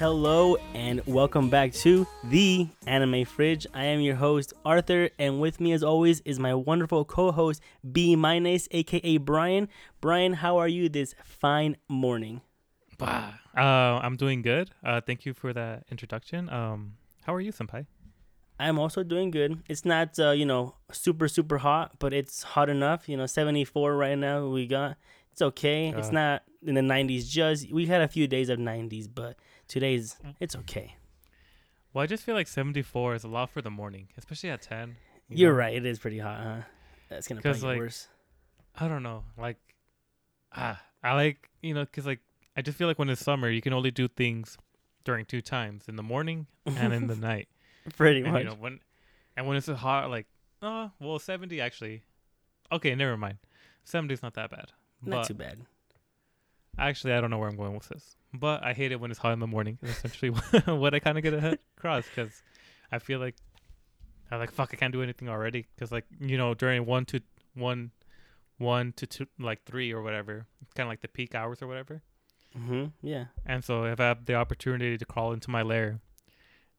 Hello and welcome back to the Anime Fridge. I am your host Arthur, and with me, as always, is my wonderful co-host B Minus, aka Brian. Brian, how are you this fine morning? Uh, I'm doing good. Uh, thank you for that introduction. Um, how are you, senpai? I'm also doing good. It's not, uh, you know, super super hot, but it's hot enough. You know, 74 right now. We got. It's okay. It's Uh. not in the 90s. Just we had a few days of 90s, but today's it's okay. Well, I just feel like 74 is a lot for the morning, especially at 10. you You're know? right. It is pretty hot, huh? That's gonna probably get like, worse. I don't know. Like, ah, I like, you know, because, like, I just feel like when it's summer, you can only do things during two times in the morning and in the night. Pretty And, much. you know, when, and when it's hot, like, oh, well, 70 actually. Okay, never mind. 70 is not that bad. not too bad. Actually, I don't know where I'm going with this, but I hate it when it's hot in the morning. That's essentially what I kind of get across because I feel like I'm like fuck, I can't do anything already because like you know during one to one, one to two like three or whatever, kind of like the peak hours or whatever. hmm Yeah. And so if I have the opportunity to crawl into my lair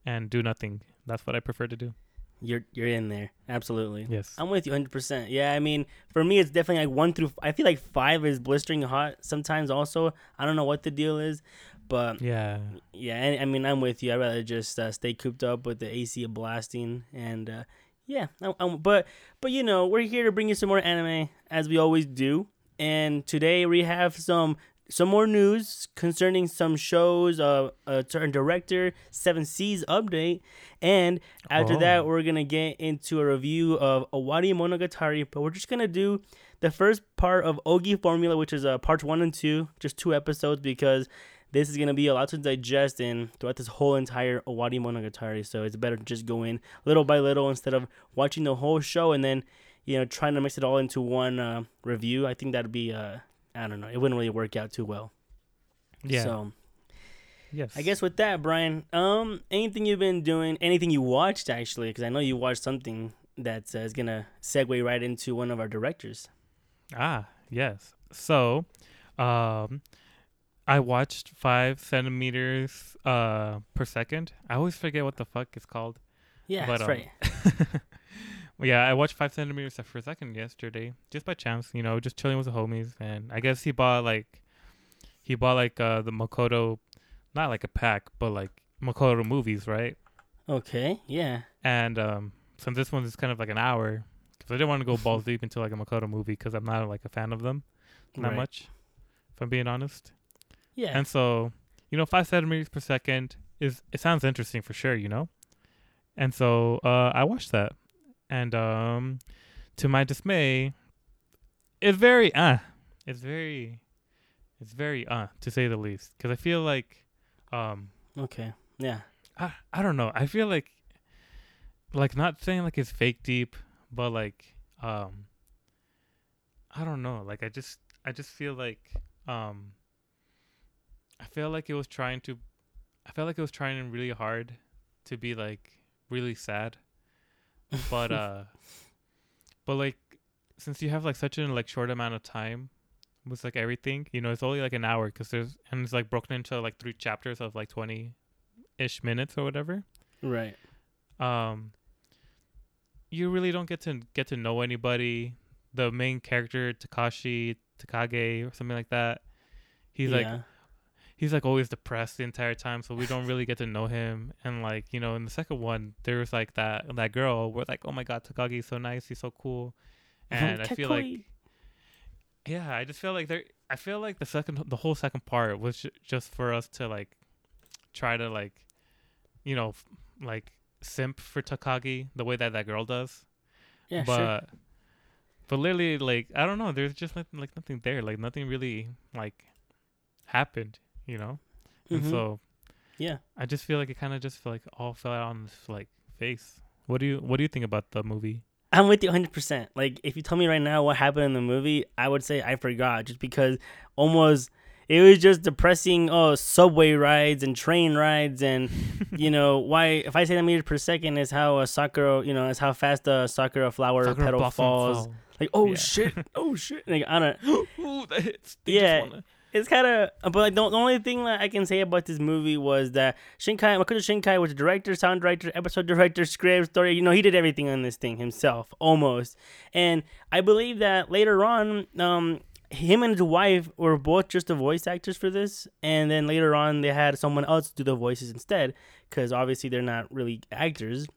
and do nothing, that's what I prefer to do. You're you're in there. Absolutely. Yes. I'm with you 100%. Yeah, I mean, for me, it's definitely like one through. I feel like five is blistering hot. Sometimes also, I don't know what the deal is, but Yeah. yeah, and, I mean, I'm with you. I'd rather just uh, stay cooped up with the AC blasting, and uh, yeah, i I'm, but but you know, we're here to bring you some more anime as we always do. And today we have some some more news concerning some shows, uh, a certain director, Seven Seas update, and after that Oh. we're gonna get into a review of Owari Monogatari. But we're just gonna do the first part of Ogi Formula, which is uh, parts one and two, just two episodes because this is gonna be a lot to digest in throughout this whole entire Owari Monogatari. So it's better to just go in little by little instead of watching the whole show and then you know trying to mix it all into one uh, review. I think that'd be uh, I don't know, it wouldn't really work out too well. Yeah. So yes. I guess with that, Brian, um, anything you've been doing, anything you watched actually, because I know you watched something that uh, is gonna segue right into one of our directors. Ah, yes. So, um, I watched five centimeters uh per second. I always forget what the fuck it's called. Yeah, But, that's um, right. Well, yeah, I watched five centimeters per second yesterday, just by chance. You know, just chilling with the homies, and I guess he bought like, he bought like uh the Makoto, not like a pack, but like Makoto movies, right? Okay, yeah, And um, since this one is kind of like an hour, because I didn't want to go balls deep into like a Makoto movie because I'm not like a fan of them that Right. much, if I'm being honest. yeah. And so, you know, five centimeters per second is it sounds interesting for sure, you know. And so uh, I watched that, and um, to my dismay, it's very uh, it's very, it's very uh, to say the least. Because I feel like, um, okay, yeah, I I don't know. I feel like, like not saying like it's fake deep, but like um, I don't know. Like I just I just feel like um, I feel like it was trying to, I felt like it was trying really hard to be like really sad, but uh, but like since you have like such an like short amount of time with like everything, you know, it's only like an hour because there's and it's like broken into like three chapters of like twenty ish minutes or whatever. right, Um, you really don't get to get to know anybody. The main character Takashi Takage or something like that. He's like yeah, he's like always depressed the entire time, so we don't really get to know him. And like you know, in the second one, there was like that that girl. We're like, oh my god, Takagi's so nice. He's so cool. Mm-hmm. And I feel like yeah, I just feel like there. I feel like the second, the whole second part was ju- just for us to like try to like, you know, f- like simp for Takagi the way that that girl does. yeah, but sure. but literally, like I don't know. There's just like, like nothing there. Like nothing really like happened. You know. And Mhm. so yeah. I just feel like it kind of just like all fell out on his like face. What do you What do you think about the movie? I'm with you 100%. Like, if you tell me right now what happened in the movie, I would say I forgot just because almost it was just depressing. Oh, subway rides and train rides, and you know, why, if I say that meters per second is how a sakura, you know, is how fast a sakura flower Sakura petal falls. fall. Like, oh Yeah. shit, oh shit. Like, I don't Ooh, that hits. They Yeah. Wanna, it's kind of, but like the, the only thing that I can say about this movie was that Shinkai Makoto Shinkai was the director, sound director, episode director, script, story. You know, he did everything on this thing himself, almost. And I believe that later on, um, him and his wife were both just the voice actors for this, and then later on they had someone else do the voices instead, because obviously they're not really actors.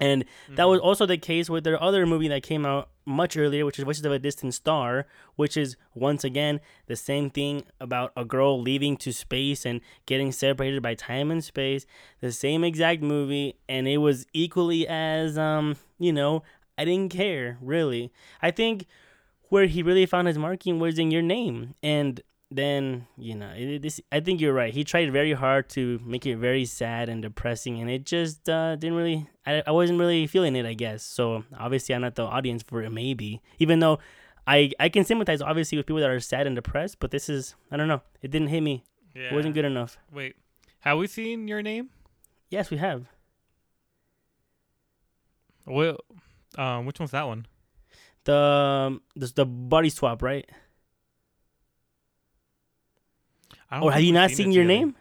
And that was also the case with their other movie that came out much earlier, which is Voices of a Distant Star, which is once again the same thing about a girl leaving to space and getting separated by time and space. The same exact movie, and it was equally as um, you know, I didn't care really. I think where he really found his marking was in your name, and then you know it, this i think you're right. He tried very hard to make it very sad and depressing and it just uh, didn't really I, I wasn't really feeling it i guess. So obviously i'm not the audience for it maybe. Even though i i can sympathize obviously with people that are sad and depressed but this is i don't know. It didn't hit me. Yeah. it wasn't good enough. Wait, have we seen your name? yes we have. Well, um, which one's that one? the um, the, the body swap right I or have you not seen seen your name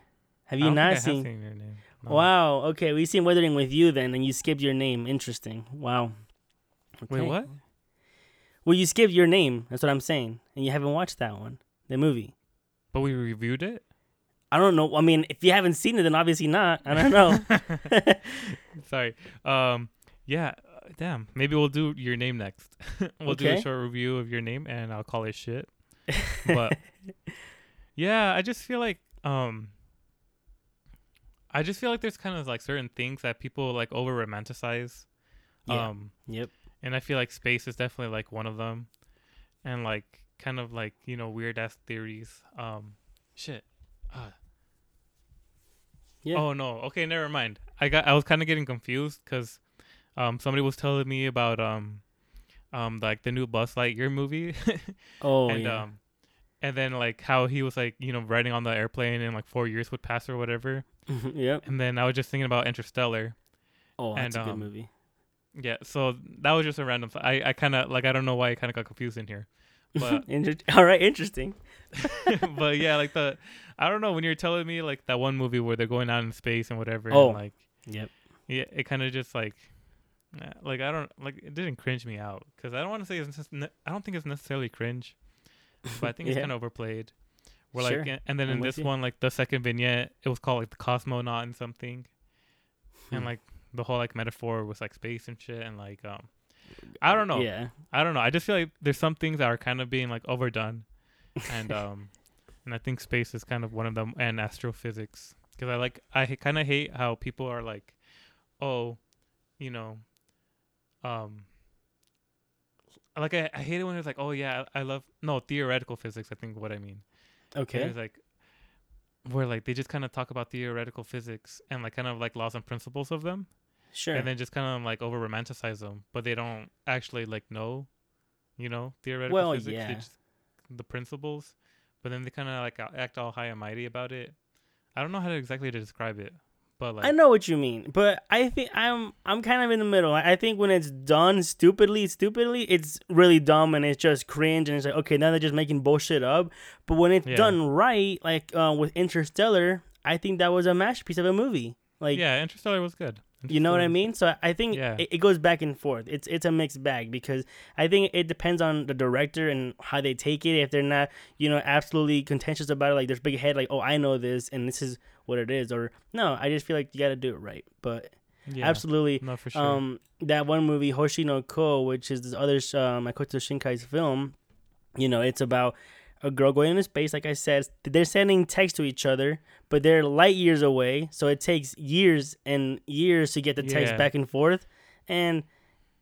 have you don't think I have seen seen your name. No. wow okay we've seen weathering with you then and you skipped your name interesting wow Wait, what? Well, you skipped your name. That's what I'm saying, and you haven't watched that one, the movie. But we reviewed it. I don't know. I mean, if you haven't seen it, then obviously not. I don't know. Sorry. Um. Yeah. uh, Damn. Maybe we'll do your name next. we'll do a short review of your name, and I'll call it shit. But yeah, I just feel like um. I just feel like there's kind of like certain things that people like over romanticize. Yeah. Um. yep. and I feel like space is definitely like one of them, and like kind of like you know weird ass theories. Um, shit. Uh, Yeah. Oh no. Okay, never mind. I got. I was kind of getting confused because, um, somebody was telling me about um, um, like the new Buzz Lightyear movie, Oh and yeah. um, and then like how he was like you know riding on the airplane and like four years would pass or whatever, yep. and then I was just thinking about Interstellar. Oh, that's and, a good um, movie. Yeah, so that was just a random. th- I I kind of like I don't know why I kind of got confused in here, but Inter- All right, interesting. but yeah, like the I don't know when you're telling me like that one movie where they're going out in space and whatever. Oh. and, like Yep. yeah, it kind of just like like I don't like it didn't cringe me out because I don't want to say it's ne- I don't think it's necessarily cringe, but I think it's Yeah. kind of overplayed. Where Sure, like and- and then I'm in this you. one like the second vignette it was called like the cosmonaut and something, and Hmm. like the whole like metaphor was like space and shit and like um I don't know Yeah. I don't know. I just feel like there's some things that are kind of being like overdone, and um, and I think space is kind of one of them, and astrophysics. Because I like I kind of hate how people are like, oh, you know, um, like I, I hate it when it's like, oh yeah, I, love no theoretical physics. I think what I mean. And Okay. It's like where like they just kind of talk about theoretical physics and like kind of like laws and principles of them Sure. and then just kind of like over romanticize them, but they don't actually like know, you know, theoretical Well, physics, yeah. just, the principles. But then they kind of like act all high and mighty about it. I don't know how to exactly to describe it, but like I know what you mean, but I think I'm I'm kind of in the middle. I think when it's done stupidly, stupidly, it's really dumb and it's just cringe and it's like okay, now they're just making bullshit up. But when it's Yeah. done right, like uh, with Interstellar, I think that was a masterpiece of a movie. Like yeah, Interstellar was good. you know what I mean? So I think Yeah. it, it goes back and forth. It's it's a mixed bag because I think it depends on the director and how they take it. If they're not, you know, absolutely contentious about it, like there's big head, like oh I know this and this is what it is, or no, I just feel like you got to do it right. But Yeah, absolutely, no for sure. um, that one movie Hoshi no Koe, which is this other uh, Makoto Shinkai's film, you know, it's about a girl going into space. Like I said, they're sending text to each other, but they're light years away, so it takes years and years to get the text Yeah. back and forth. And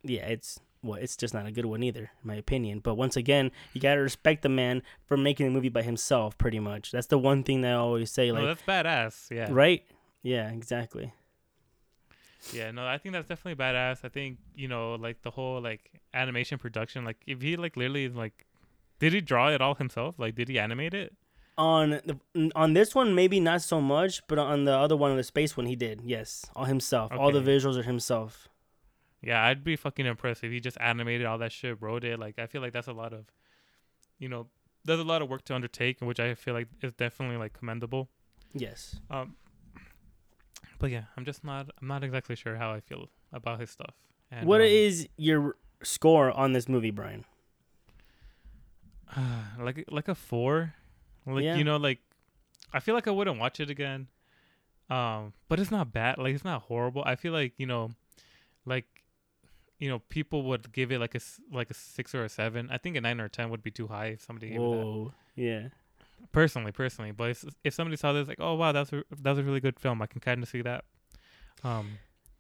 yeah, it's well, it's just not a good one either, in my opinion. But once again, you gotta respect the man for making the movie by himself. Pretty much, that's the one thing that I always say. no, Like, that's badass. Yeah, right? Yeah, exactly. yeah. No, I think that's definitely badass. I think you know, like the whole like animation production. Like if he like literally like, did he draw it all himself? Like, did he animate it? On the on this one, maybe not so much, but on the other one, the space one, he did. Yes, all himself. All the visuals are himself. Yeah, I'd be fucking impressed if he just animated all that shit, wrote it. Like, I feel like that's a lot of, you know, there's a lot of work to undertake, which I feel like is definitely like commendable. Yes. Um, but yeah, I'm just not. I'm not exactly sure how I feel about his stuff. And, What um, is your score on this movie, Brian? like like a four? Like Yeah. you know, like I feel like I wouldn't watch it again. Um, but it's not bad. Like it's not horrible. I feel like you know, like you know, people would give it like a like a six or a seven. I think a nine or a ten would be too high if somebody gave it that. Whoa. Yeah. Personally, personally, but if, if somebody saw this, like, oh wow, that's a that's a really good film. I can kind of see that. Um,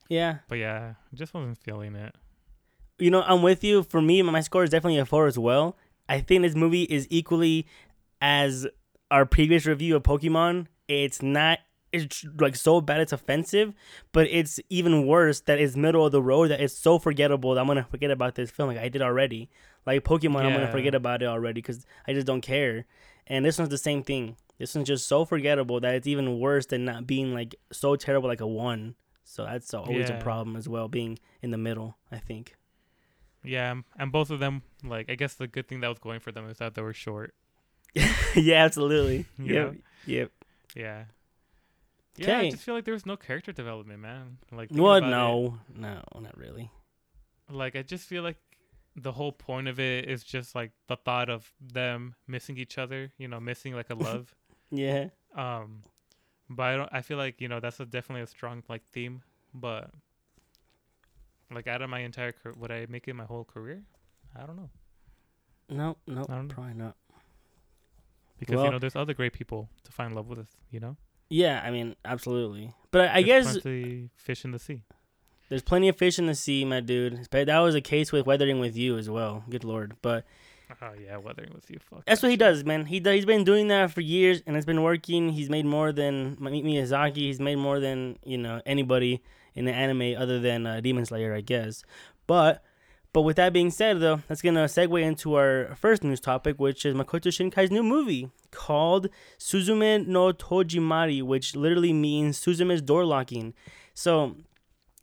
Yeah. but yeah, I just wasn't feeling it. You know, I'm with you. For me, my score is definitely a four as well. I think this movie is equally as our previous review of Pokemon. It's not it's like so bad it's offensive, but it's even worse that it's middle of the road that it's so forgettable that I'm gonna forget about this film like I did already. Like Pokemon, I'm gonna forget about it already because I just don't care. And this one's the same thing. This one's just so forgettable that it's even worse than not being like so terrible like a one. So that's always a problem as well, being in the middle. I think. Yeah, and both of them, like, I guess the good thing that was going for them is that they were short. yeah, absolutely. Yep. know? Yep. Yeah. Yeah, I just feel like there was no character development, man. Like, What? No, no, not really. like, I just feel like the whole point of it is just like the thought of them missing each other. You know, missing like a love. Yeah. um, but I don't. I feel like you know that's a, definitely a strong like theme. But like out of my entire career, would I make it my whole career? I don't know No, no, I don't know. probably not. because Well- you know there's other great people to find love with. You know, Yeah, I mean, absolutely. But I, I guess fish in the sea. there's plenty of fish in the sea, my dude. But that was a case with weathering with you as well. Good lord. But Oh yeah, weathering with you. Fuck. that's that what he does, man. He he's been doing that for years, and it's been working. He's made more than Mi- Miyazaki. He's made more than you know anybody in the anime other than uh, Demon Slayer, I guess. But but with that being said, though, that's gonna segue into our first news topic, which is Makoto Shinkai's new movie called Suzume no Tojimari, which literally means Suzume's door locking. So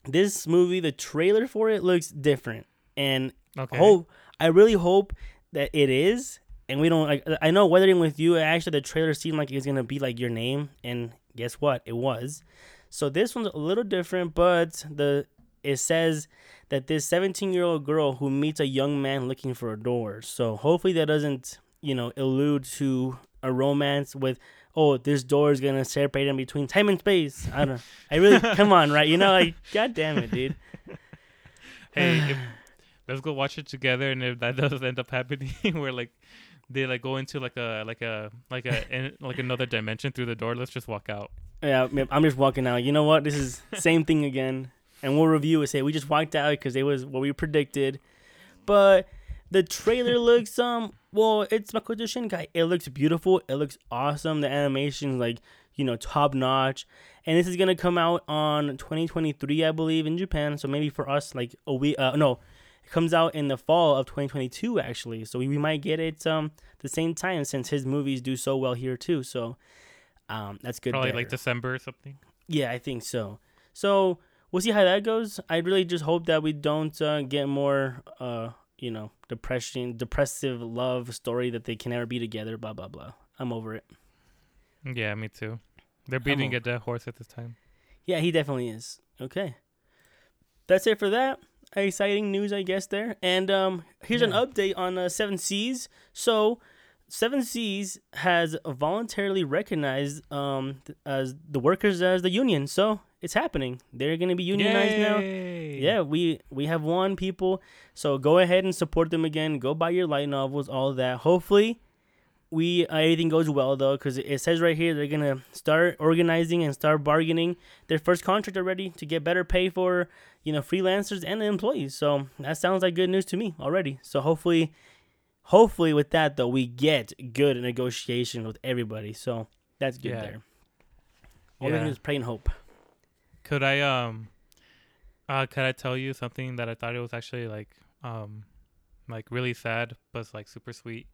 this movie, the trailer for it looks different, and Okay. hope I really hope that it is. And we don't like I know weathering with you. Actually, the trailer seemed like it was gonna be like your name, and guess what? It was. So this one's a little different, but the it says that this 17 year old girl who meets a young man looking for a door. So hopefully that doesn't you know allude to a romance with oh this door is gonna separate them between time and space. I don't. I really come on right. You know like god damn it, dude. hey, if, let's go watch it together, and if that does end up happening, where like they like go into like a like a like a in, like another dimension through the door, let's just walk out. Yeah, I'm just walking out. You know what? This is same thing again, and we'll review it. Say we just walked out because it was what we predicted, but the trailer looks um well, it's Makoto Shinkai. It looks beautiful. It looks awesome. The animation like you know top notch, and this is gonna come out on 2023, I believe, in Japan. So maybe for us, like a week. Uh, no, it comes out in the fall of 2022 actually. So we, we might get it um the same time since his movies do so well here too. So. Um, that's good. Probably like December or something. Yeah, I think so. So we'll see how that goes. I really just hope that we don't uh, get more, uh, you know, depression, depressive love story that they can never be together. Blah blah blah. I'm over it. Yeah, me too. They're beating a dead horse at this time. Yeah, he definitely is. Okay, that's it for that. Exciting news, I guess there. And um, here's an update on uh, Seven Seas. So. Seven Seas has voluntarily recognized um th- as the workers as the union, so it's happening. They're gonna be unionized now. Yeah we we have won people. So go ahead and support them again. Go buy your light novels all that. Hopefully we uh, everything goes well though because it says right here they're gonna start organizing and start bargaining their first contract already to get better pay for you know freelancers and the employees. So that sounds like good news to me already. So hopefully hopefully with that though we get good negotiations with everybody. So that's good Yeah. there. All we can do is pray and hope. Could I um uh could I tell you something that I thought it was actually like um like really sad but like super sweet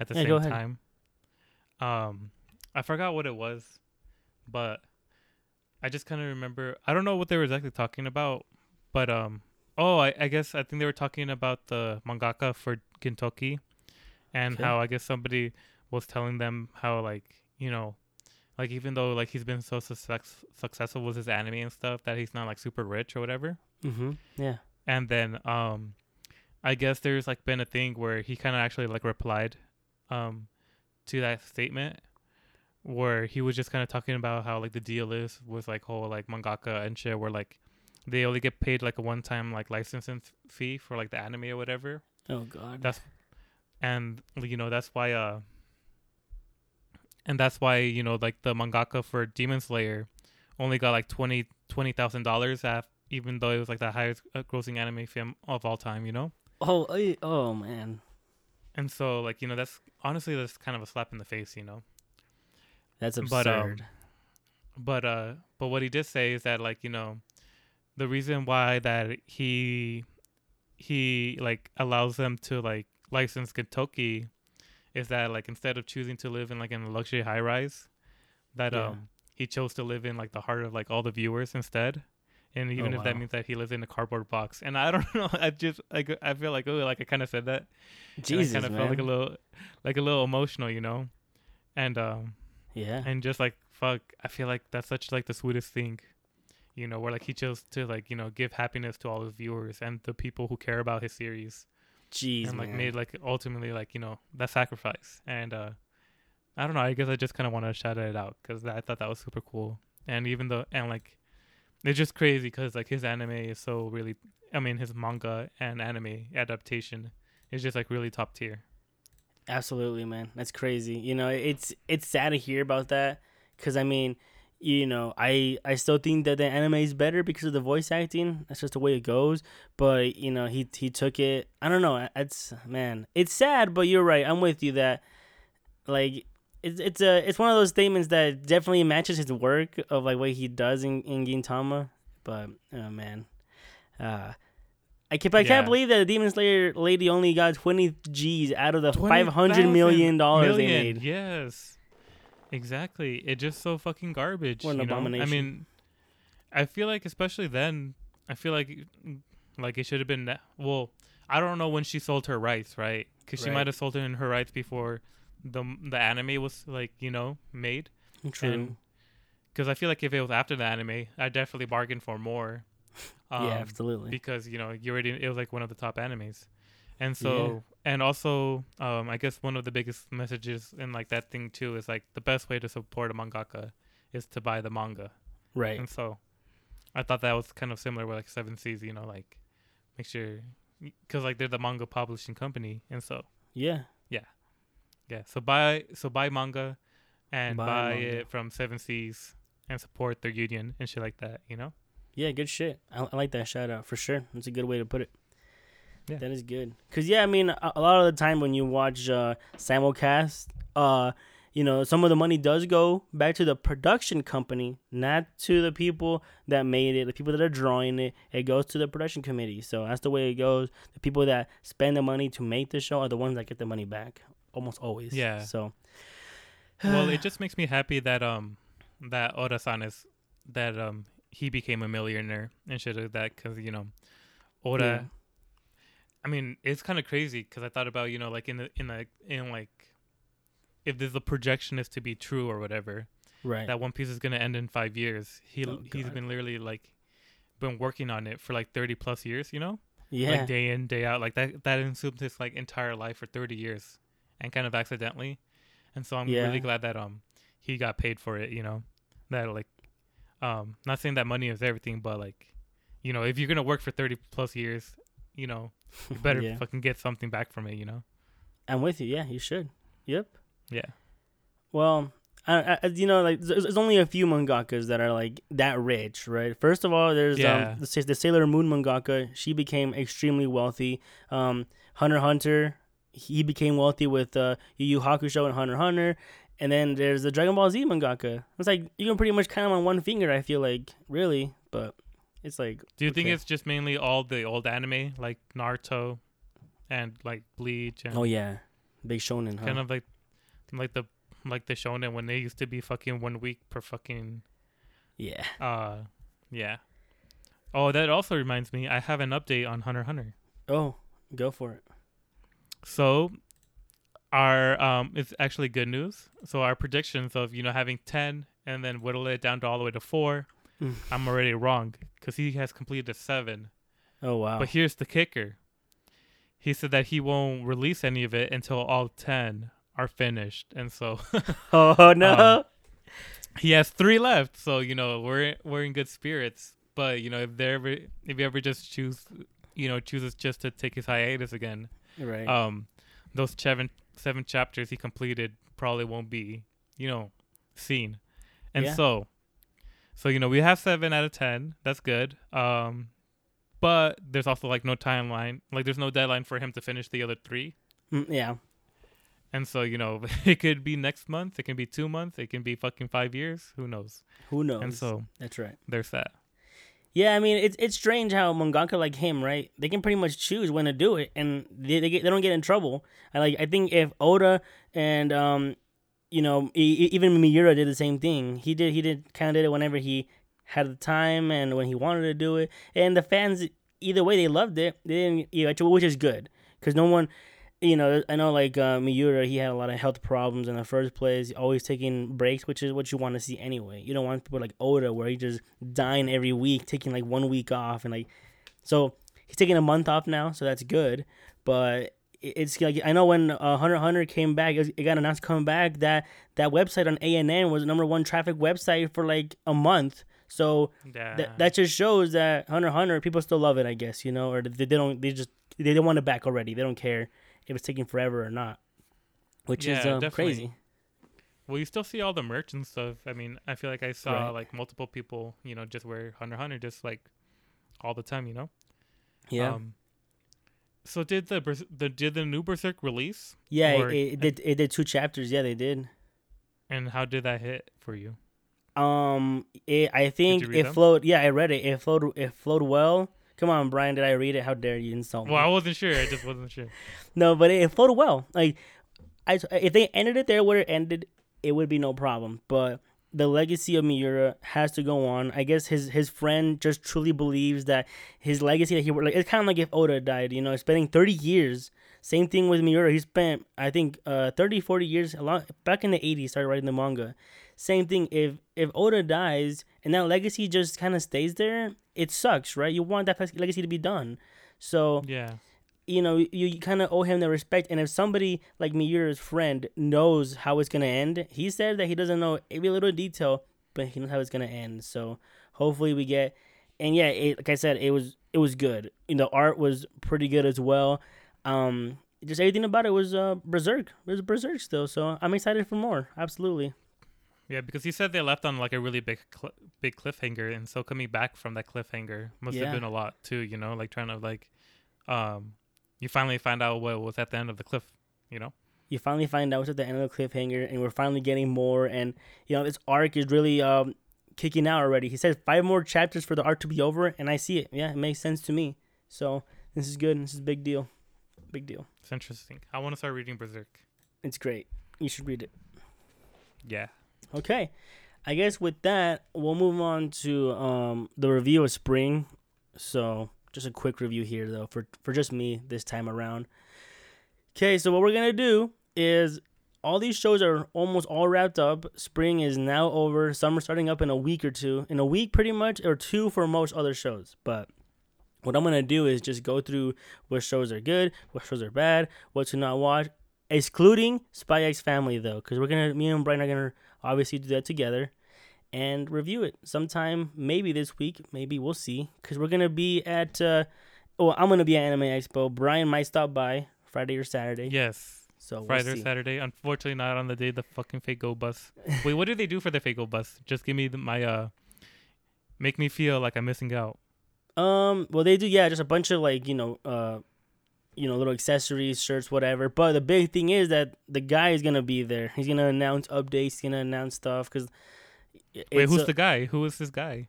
at the Yeah, same time. Um I forgot what it was, but I just kind of remember I don't know what they were exactly talking about, but um oh I, I guess I think they were talking about the mangaka for Gintoki and Okay. how I guess somebody was telling them how like you know, like even though like he's been so success- successful with his anime and stuff that he's not like super rich or whatever. Mm-hmm. Yeah. And then um, I guess there's like been a thing where he kind of actually like replied, um, to that statement. Where he was just kind of talking about how like the deal is with like whole like mangaka and shit, where like they only get paid like a one time like licensing fee for like the anime or whatever Oh God. That's- and you know that's why uh and that's why you know like the mangaka for demon slayer only got like 20 20 thousand dollars af even though it was like the highest uh, grossing anime film of all time you know oh. eh, Oh man. and so like you know that's honestly that's kind of a slap in the face you know That's But, um, absurd. but uh but what he did say is that like you know the reason why that he he like allows them to like license Gintoki is that like instead of choosing to live in like in a luxury high rise that Yeah. um he chose to live in like the heart of like all the viewers instead. And even Oh, if that means that he lives in a cardboard box. And i don't know i just like i feel like oh like i kind of said that. Jesus, and i kind of felt like a little like a little emotional you know? And um yeah. and just like fuck i feel like that's such like the sweetest thing you know where like he chose to like you know give happiness to all his viewers and the people who care about his series Jeez, and like man. made like ultimately like you know that sacrifice and uh i don't know i guess i just kind of want to shout it out because i thought that was super cool and even though and like it's just crazy because like his anime is so really i mean his manga and anime adaptation is just like really top tier Absolutely, man. That's crazy. You know, it's it's sad to hear about that because I mean, you know, I I still think that the anime is better because of the voice acting. That's just the way it goes. But you know, he he took it. I don't know. It's man, it's sad. But you're right. I'm with you that like. It's, it's a it's one of those statements that definitely matches his work of like what he does in, in Gintama, but oh man, uh, I can't I Yeah. can't believe that the Demon Slayer lady only got twenty G's out of the 20,000 five hundred million dollars they made. Yes, exactly. It's just so fucking garbage. What an you know? I mean, I feel like especially then, I feel like like it should have been that. Well, I don't know when she sold her rights, right? Because she might have sold it in her rights before the the anime was like you know made. True. And- Because I feel like if it was after the anime, I definitely bargained for more. yeah, Um, absolutely. because you know you already it was like one of the top animes and so and also um i guess one of the biggest messages in like that thing too is like the best way to support a mangaka is to buy the manga right. and so i thought that was kind of similar with like seven seas you know like make sure because like they're the manga publishing company and so yeah Yeah. yeah so buy so buy manga and Buy buy, manga. it from seven seas and support their union and shit like that you know Yeah, good shit. I, I like that shout out for sure. That's a good way to put it. Yeah. That is good. Cause yeah, I mean, a, a lot of the time when you watch uh, simulcast, uh, you know, some of the money does go back to the production company, not to the people that made it, the people that are drawing it. It goes to the production committee. So that's the way it goes. The people that spend the money to make the show are the ones that get the money back, almost always. Yeah. So. well, it just makes me happy that um that Oda-san is that um he became a millionaire and shit like that because you know Oda. I mean, it's kind of crazy because I thought about you know like in the in like in like if there's a projection is to be true or whatever right. that One Piece is gonna end in five years. He Oh, he's been literally like been working on it for like thirty plus years. You know, yeah. like day in day out. Like that that consumed his like entire life for thirty years, and kind of accidentally. And so I'm Yeah. really glad that um he got paid for it. You know, that like um not saying that money is everything, but like you know if you're gonna work for thirty plus years, you know you better Yeah. fucking get something back from it. You know. I'm with you. Yeah, you should. Yep. Yeah. Well, I, I, you know, like there's, there's only a few mangakas that are like that rich, right? First of all, there's Yeah. um the, the Sailor Moon mangaka. She became extremely wealthy. Um, Hunter Hunter, he became wealthy with uh, Yu Yu Hakusho and Hunter Hunter. And then there's the Dragon Ball Z mangaka. It's like you can pretty much count them on one finger. I feel like really, but it's like Do you think it's just mainly all the old anime like Naruto and like Bleach and oh yeah, big shonen, huh? kind of like like the like the shonen when they used to be fucking one week per fucking yeah. uh yeah. Oh, that also reminds me, I have an update on Hunter Hunter. Oh, go for it. So our um, it's actually good news. So our predictions of you know having ten and then whittle it down to all the way to four. I'm already wrong because he has completed seven. Oh wow. But here's the kicker. He said that he won't release any of it until all ten are finished, and so oh no. Um, he has three left. So you know we're we're in good spirits. But you know if they ever if he ever just choose you know chooses just to take his hiatus again, right. um, those seven seven chapters he completed probably won't be you know seen, and Yeah. so so you know we have seven out of ten. That's good. Um, but there's also like no timeline. Like there's no deadline for him to finish the other three. Mm, yeah. And so, you know, it could be next month, it can be two months, it can be fucking five years, who knows? Who knows? And so That's right. there's that. Yeah, I mean it's it's strange how mangaka like him, right? They can pretty much choose when to do it, and they they, get, they don't get in trouble. I like I think if Oda and um, you know, even Miura did the same thing. He did he did kind of did it whenever he had the time and when he wanted to do it, and the fans either way they loved it. They didn't, you know, which is good because no one. You know, I know like uh, Miura, he had a lot of health problems in the first place. Always taking breaks, which is what you want to see anyway. You don't want people like Oda, where he just dying every week, taking like one week off, and like, so he's taking a month off now, so that's good. But it's like I know when uh, Hunter Hunter came back, it, got announced coming back that that website on ANN was the number one traffic website for like a month. So Yeah. that that just shows that Hunter Hunter people still love it, I guess, you know, or they, they don't they just they don't want it back already. They don't care if it's taking forever or not, which is um, crazy. well, you still see all the merch and stuff. I mean, I feel like I saw Right. like multiple people, you know, just wear Hunter Hunter just like all the time, you know? Yeah, Um, so did the, the did the new Berserk release? yeah, or- it, it did it did two chapters. Yeah, they did. And how did that hit for you? Um, it, I think it them? flowed. Yeah, I read it. It flowed. It flowed well. Come on, Brian. Did I read it? How dare you insult me? Well, I wasn't sure. I just wasn't sure. No, but it, it flowed well. Like, I if they ended it there where it ended, it would be no problem. But the legacy of Miura has to go on. I guess his his friend just truly believes that his legacy that he worked like it's kind of like if Oda died. You know, spending thirty years. Same thing with Miura. He spent I think uh 30, 40 years a lot back in the eighties. Started writing the manga. Same thing. If if Oda dies and that legacy just kind of stays there, it sucks, right? You want that legacy to be done. So Yeah. You know, you, you kind of owe him the respect. And if somebody like Miura's friend knows how it's gonna end, he said that he doesn't know every little detail, but he knows how it's gonna end. So hopefully we get. And yeah, it, like I said, it was it was good. You know, art was pretty good as well. Um, just everything about it was uh berserk. It was berserk still. So I'm excited for more. Absolutely. Yeah, because he said they left on like a really big, cl- big cliffhanger, and so coming back from that cliffhanger must Yeah. have been a lot too. You know, like trying to like, um, you finally find out what was at the end of the cliff. You know. you finally find out what's at the end of the cliffhanger and we're finally getting more and you know this arc is really um kicking out already he says five more chapters for the arc to be over and i see it yeah it makes sense to me so this is good this is a big deal big deal It's interesting. I want to start reading Berserk. it's great you should read it Yeah. okay i guess with that we'll move on to um the review of spring so just a quick review here though for for just me this time around. Okay so what we're gonna do is all these shows are almost all wrapped up. Spring is now over. Summer starting up in a week or two in a week pretty much or two for most other shows. But what i'm gonna do is just go through what shows are good what shows are bad what to not watch excluding spy x family though because we're gonna me and brian are gonna obviously do that together and review it sometime maybe this week maybe we'll see because we're gonna be at uh oh i'm gonna be at anime expo brian might stop by friday or saturday Yes. so we'll Friday or see. Saturday. Unfortunately, not on the day the fucking Fago bus. Wait, what do they do for the Fago bus? Just give me the, my uh, make me feel like I'm missing out. Um, well, they do, yeah, just a bunch of like you know, uh, you know, little accessories, shirts, whatever. But the big thing is that the guy is gonna be there. He's gonna announce updates. He's gonna announce stuff because. Wait, who's the guy? Who is this guy?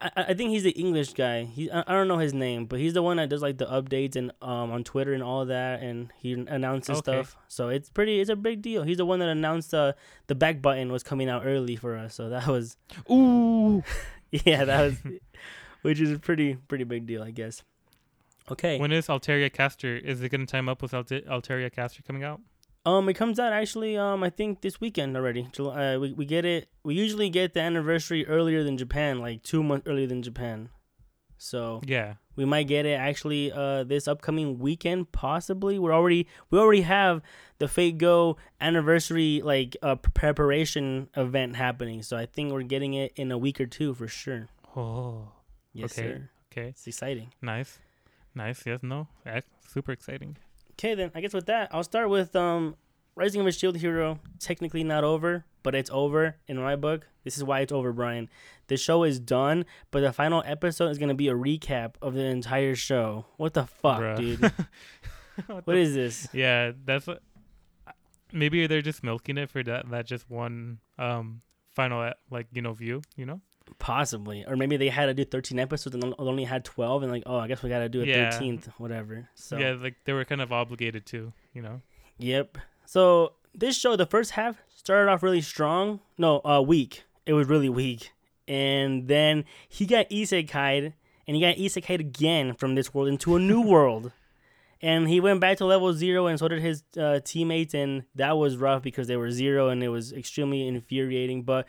I, I think he's the English guy. He I, I don't know his name, but he's the one that does like the updates and um on Twitter and all that, and he announces Okay. stuff. So it's pretty. It's a big deal. He's the one that announced uh, the back button was coming out early for us. So that was Ooh. yeah, that was, which is a pretty pretty big deal, I guess. Okay. When is Altria Caster? Is it gonna time up with Alter- Altria Caster coming out? Um, it comes out actually. Um, I think this weekend already. July. Uh, we we get it. We usually get the anniversary earlier than Japan, like two months earlier than Japan. So Yeah. we might get it actually uh this upcoming weekend possibly we're already we already have the fate go anniversary like uh preparation event happening so i think we're getting it in a week or two for sure Oh. yes Okay. sir Okay. it's exciting Nice. Nice. Yes. No. Super exciting. Okay then i guess with that i'll start with um rising of a shield hero technically not over but it's over in my book this is why it's over brian the show is done but the final episode is going to be a recap of the entire show what the fuck Bruh. dude What what the- is this Yeah. That's what. Maybe they're just milking it for that. That just one um final like you know view. You know. Possibly, or maybe they had to do thirteen episodes and on- only had twelve, and like, oh, I guess we got to do a Yeah. thirteenth, whatever. So, Yeah. Like they were kind of obligated to. You know. yep. So this show, the first half started off really strong. No, uh, weak. It was really weak, and then he got isekai'd, and he got isekai'd again from this world into a new world. And he went back to level zero, and so did his uh, teammates, and that was rough because they were zero, and it was extremely infuriating. But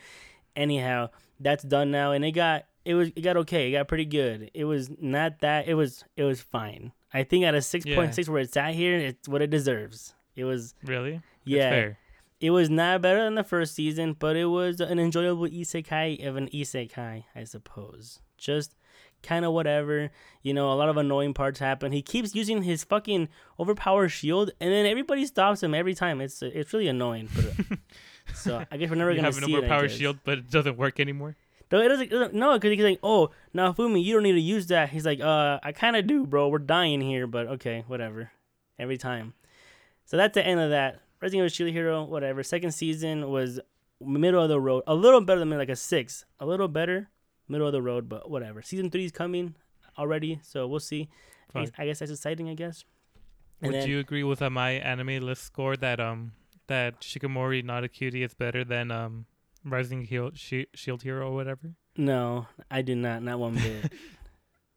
anyhow, that's done now, and it got it was it got okay, it got pretty good. It was not that it was it was fine. I think at a six point six where it's at here, it's what it deserves. It was Really. Yeah, it was not better than the first season, but it was an enjoyable isekai of an isekai, I suppose. Just kind of whatever. You know, a lot of annoying parts happen. He keeps using his fucking overpowered shield, and then everybody stops him every time. It's it's really annoying. But, so I guess we're never you gonna have an see it. I overpowered guess. shield, but it doesn't work anymore. No, it doesn't. it doesn't no, because he's like, "Oh, Naofumi, you don't need to use that." He's like, "Uh, I kind of do, bro. We're dying here, but okay, whatever." Every time. So that's the end of that. Resident Evil Shield Hero, whatever. Second season was middle of the road, a little better than me, like a six, a little better, middle of the road, but whatever. Season three is coming already, so we'll see. I guess, I guess that's exciting. I guess. And Would then- you agree with uh, my anime list score that um that Shikimori not a cutie is better than um Rising Heal- Shi Shield Hero or whatever? No, I do not. Not one bit.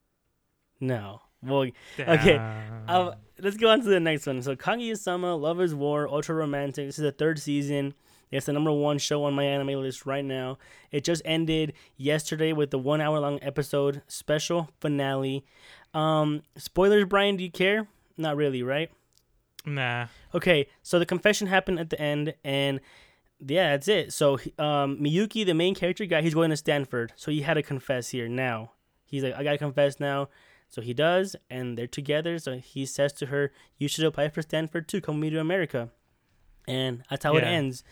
no. Well, Okay, Damn. Uh, let's go on to the next one. So Kaguya-sama, Love is War, Ultra Romantic. This is the third season. It's the number one show on my anime list right now. It just ended yesterday with the one hour long episode special finale. Um, spoilers, Brian, do you care? Not really, right? Nah. Okay, so the confession happened at the end, and yeah, that's it. So um, Miyuki, the main character guy, he's going to Stanford, so he had to confess here now. He's like, I gotta confess now. So he does, and they're together. So he says to her, "You should apply for Stanford too. Come with me to America." And that's how it ends.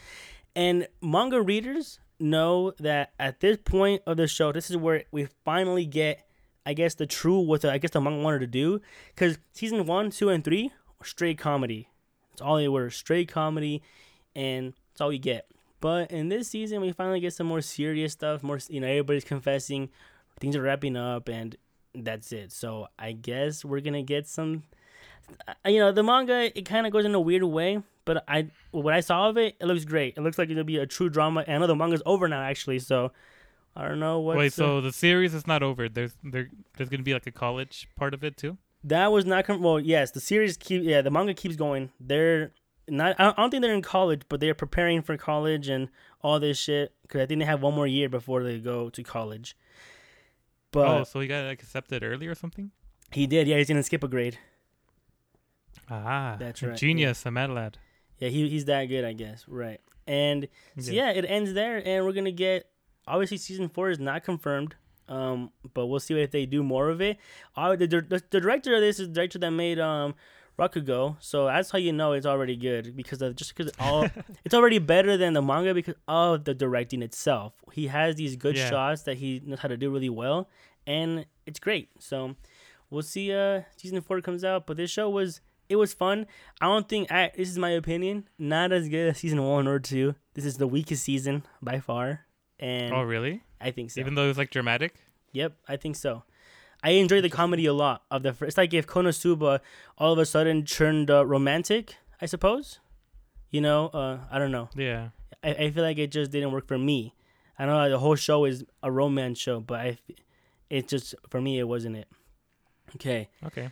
And manga readers know that at this point of the show, this is where we finally get, I guess, the true what the, I guess the manga wanted to do. Because season one, two, and three straight comedy. That's all they were, straight comedy, and that's all we get. But in this season, we finally get some more serious stuff. More, you know, everybody's confessing, things are wrapping up, and that's it. So I guess we're gonna get some. uh, You know, the manga it kind of goes in a weird way, but I what I saw of it, it looks great. It looks like it'll be a true drama. And I know the manga's over now, actually. So I don't know what. Wait, so the series is not over. There's there there's gonna be like a college part of it too. That was not com- well. Yes, the series keep yeah the manga keeps going. They're not. I don't, think they're in college, but they're preparing for college and all this shit. Because I think they have one more year before they go to college. But oh, so he got like accepted early or something? he did. Yeah, he's gonna skip a grade. Ah, That's right, Genius, a mad lad. Yeah, he he's that good, I guess. Right. And so yeah, it ends there, and we're gonna get obviously season four is not confirmed. Um, but we'll see if they do more of it. Uh, the, the, the director of this is the director that made um Rakugo, so that's how you know it's already good because of just because all it's already better than the manga because of the directing itself. He has these good Yeah. shots that he knows how to do really well, and it's great. So we'll see. Uh, season four comes out, but this show was it was fun. I don't think I, this is my opinion. Not as good as season one or two. This is the weakest season by far, and Oh, really? I think so. Even though it was like dramatic. Yep, I think so. I enjoy the comedy a lot of the. first. It's like if Konosuba all of a sudden turned uh, romantic. I suppose. You know, uh, I don't know. Yeah. I, I feel like it just didn't work for me. I know the whole show is a romance show, but I, it just for me it wasn't it. Okay, Okay.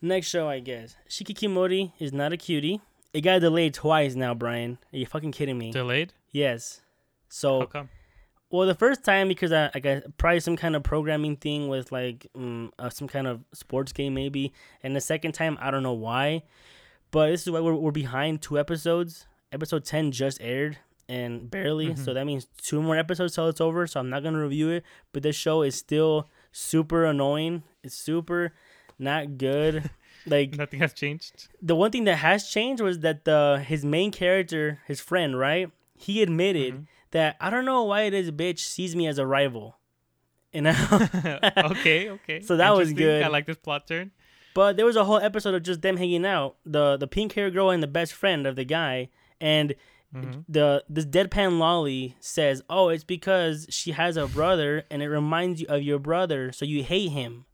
next show I guess Shikikimori is not a cutie, it got delayed twice now, Brian. Are you fucking kidding me? Delayed? yes. So How come? Well, the first time because I, I got probably some kind of programming thing with like um, uh, some kind of sports game maybe, and the second time I don't know why, but this is why we're, we're behind two episodes. Episode ten just aired and barely, so Mhm. that means two more episodes till it's over. So I'm not gonna review it, but this show is still super annoying. It's super not good. like Nothing has changed. the one thing that has changed was that the his main character, his friend, right? He admitted Mhm. That I don't know why this bitch sees me as a rival. You know? okay, okay. So that was good. I like this plot turn. but there was a whole episode of just them hanging out. The the pink hair girl and the best friend of the guy. And Mhm. the this deadpan lolly says, Oh, it's because she has a brother and it reminds you of your brother, so you hate him.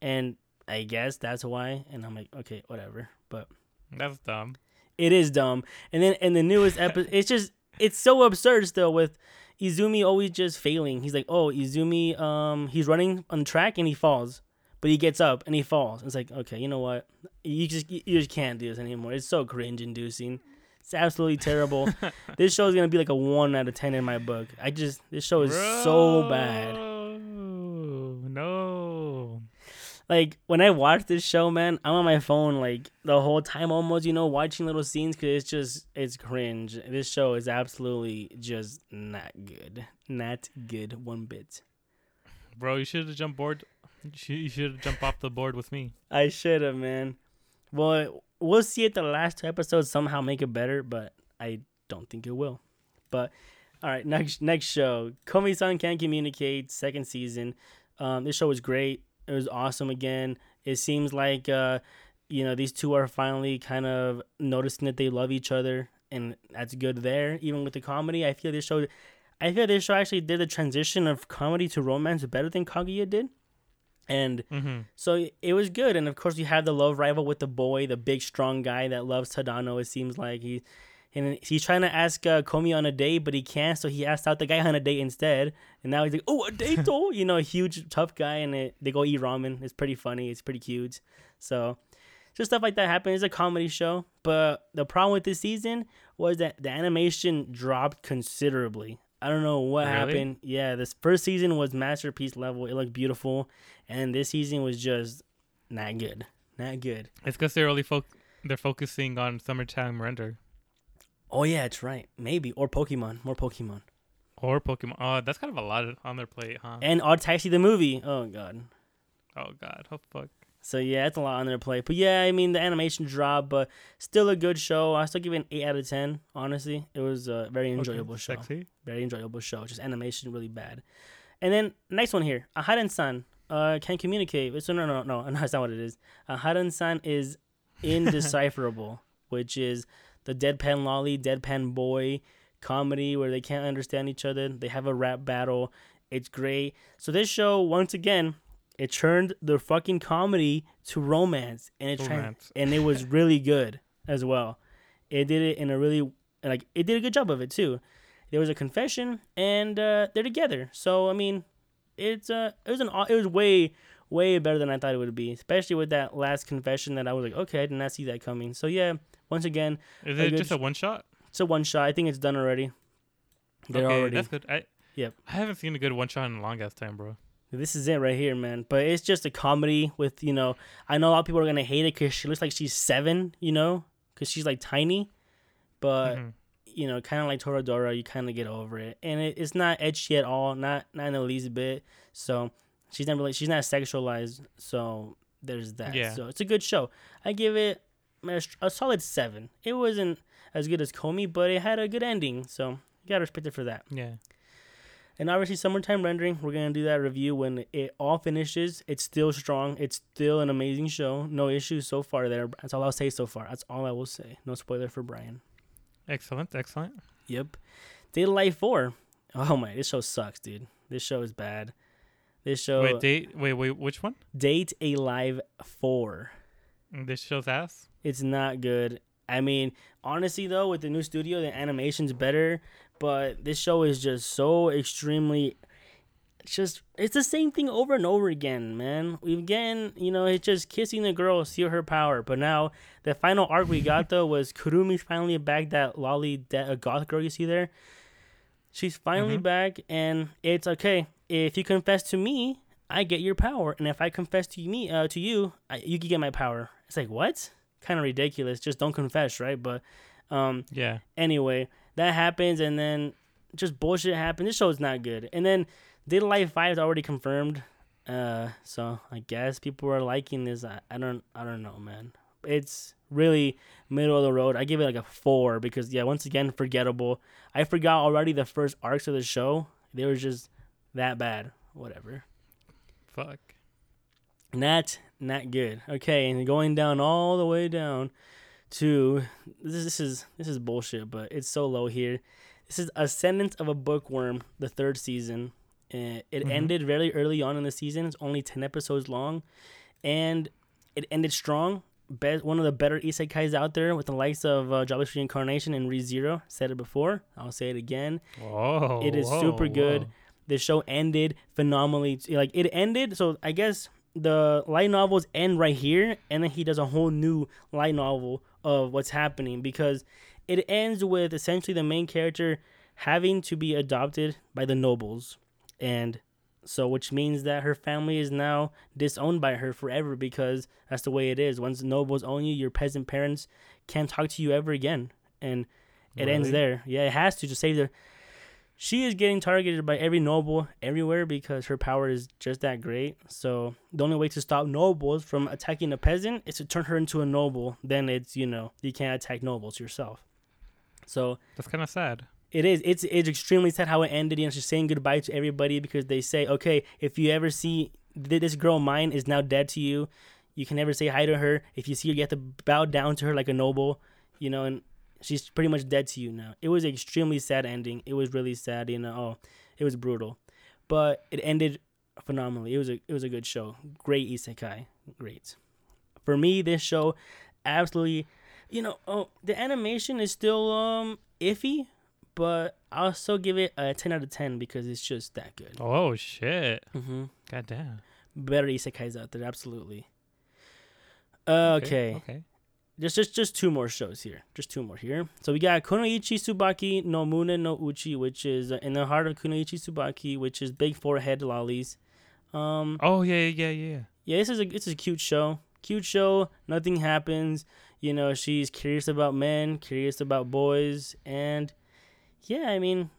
And I guess that's why. And I'm like, okay, whatever. But That's dumb. It is dumb. And then in the newest episode, it's just it's so absurd still with Izumi always just failing. He's like, oh, Izumi, um, he's running on track and he falls, but he gets up and he falls. It's like, okay, you know what? You just you just can't do this anymore. It's so cringe inducing. It's absolutely terrible. this show is gonna be like a one out of ten in my book. I just this show is so bad. Bro, No. Like when I watch this show, man, I'm on my phone like the whole time almost, you know, watching little scenes because it's just it's cringe. This show is absolutely just not good, not good one bit. Bro, you should have jumped board. You should, have jumped off the board with me. I should have, man. Well, we'll see if the last two episodes somehow make it better, but I don't think it will. But all right, next next show, Komi-san Can't Communicate, second season. Um, this show was great. It was awesome again. It seems like uh, you know these two are finally kind of noticing that they love each other, and that's good there. Even with the comedy, I feel this show. I feel this show actually did the transition of comedy to romance better than Kaguya did, and Mm-hmm. so it was good, and of course you have the love rival with the boy, the big strong guy that loves Tadano. It seems like he, and he's trying to ask uh, Komi on a date, but he can't, so he asked out the guy on a date instead. And now he's like, "Oh, a date, oh!" you know, a huge tough guy, and it, they go eat ramen. It's pretty funny. It's pretty cute. So just stuff like that happens. It's a comedy show, but the problem with this season was that the animation dropped considerably. I don't know what Really? happened. Yeah, this first season was masterpiece level. It looked beautiful, and this season was just not good. Not good. It's because they're only fo- they're focusing on summertime render Oh yeah, it's right. Maybe or Pokemon, more Pokemon, or Pokemon. Oh, that's kind of a lot on their plate, huh? and Odd Taxi the movie. Oh god. oh God, oh fuck. So yeah, it's a lot on their plate. But yeah, I mean the animation dropped, but still a good show. I still give it an eight out of ten. Honestly, it was a very enjoyable Okay, show. Sexy. Very enjoyable show. Just animation really bad. And then next one here, Aharen San uh can communicate. So no no no no that's not what it is. Aharen San is indecipherable, which is the deadpan lolly, deadpan boy comedy where they can't understand each other. They have a rap battle. It's great. So this show once again it turned the fucking comedy to romance and it Romance. and it was really good as well. It did it in a really like it did a good job of it too. There was a confession and uh, they're together. So I mean, it's uh it was an it was way way better than I thought it would be, especially with that last confession that I was like, okay, I did not see that coming. So yeah, once again, Is it just sh- a one shot? it's a one shot. I think it's done already. They're okay, already that's good. I Yep. I haven't seen a good one shot in a long ass time, bro. This is it right here, man. But it's just a comedy with, you know, I know a lot of people are going to hate it because she looks like she's seven, you know, because she's like tiny. But, Mhm. you know, kind of like Toradora, you kind of get over it. And it, it's not edgy at all, not not in the least bit. So she's not really, she's not sexualized. So there's that. Yeah. So it's a good show. I give it a, a solid seven. It wasn't as good as Komi, but it had a good ending. So you got to respect it for that. Yeah. And obviously, summertime rendering. We're gonna do that review when it all finishes. It's still strong. It's still an amazing show. No issues so far. There. That's all I'll say so far. That's all I will say. No spoiler for Brian. Excellent, excellent. Yep. Live Four. Oh my, this show sucks, dude. This show is bad. This show. wait, date. Wait, wait. Which one? Date a Live Four. This show's ass. It's not good. I mean, honestly though, with the new studio, the animation's better, but this show is just so extremely it's just it's the same thing over and over again, man. We've again, you know, it's just kissing the girl, see her power. But now the final arc we got though was Kurumi finally back. That lolly de- uh, goth girl you see there, she's finally Mhm. back, and it's okay if you confess to me, I get your power, and if I confess to me, uh, to you, I, you can get my power. It's like what? Kind of ridiculous. Just don't confess, right? But um, Yeah. anyway, that happens, and then just bullshit happens. This show is not good. And then Date a Live Five is already confirmed. Uh, so I guess people are liking this. I, I don't, I don't know, man. It's really middle of the road. I give it like a four because yeah, once again, forgettable. I forgot already the first arcs of the show. They were just that bad. Whatever. Fuck. Not not good. Okay, and going down all the way down to this. This is this is bullshit, but it's so low here. This is Ascendance of a Bookworm, the third season. Uh, it Mhm. ended very early on in the season. It's only ten episodes long, and it ended strong. Be- one of the better isekais out there with the likes of uh, Jobless Reincarnation and ReZero. Said it before. I'll say it again Whoa. It is whoa, super good. whoa. the show ended phenomenally. Like it ended, so I guess the light novels end right here, and then he does a whole new light novel of what's happening because it ends with essentially the main character having to be adopted by the nobles, and so which means that her family is now disowned by her forever because that's the way it is. Once nobles own you, your peasant parents can't talk to you ever again, and it ends there. Yeah, it has to to save their she is getting targeted by every noble everywhere because her power is just that great. So the only way to stop nobles from attacking a peasant is to turn her into a noble. Then it's you know you can't attack nobles yourself. So That's kind of sad. It is. It's it's extremely sad how it ended. You know, she's saying goodbye to everybody because they say, okay, if you ever see th- this girl, mine is now dead to you. You can never say hi to her. If you see her, you have to bow down to her like a noble. You know, and she's pretty much dead to you now. It was extremely sad ending. It was really sad. You know, oh, it was brutal, but it ended phenomenally. It was a it was a good show. Great isekai. Great. For me, this show absolutely. You know, oh, the animation is still um iffy, but I'll still give it a 10 out of 10 because it's just that good. Oh shit. Mm-hmm. God damn. Better isekais out there, absolutely. Okay. Okay. Just, just just two more shows here. Just two more here. So we got Kunoichi Tsubaki no Mune no Uchi, which is uh, in the heart of Kunoichi Tsubaki, which is big forehead lollies. Um, Oh yeah, yeah, yeah, yeah. yeah, this is a it's a cute show. Cute show. Nothing happens. You know, she's curious about men, curious about boys, and yeah, I mean,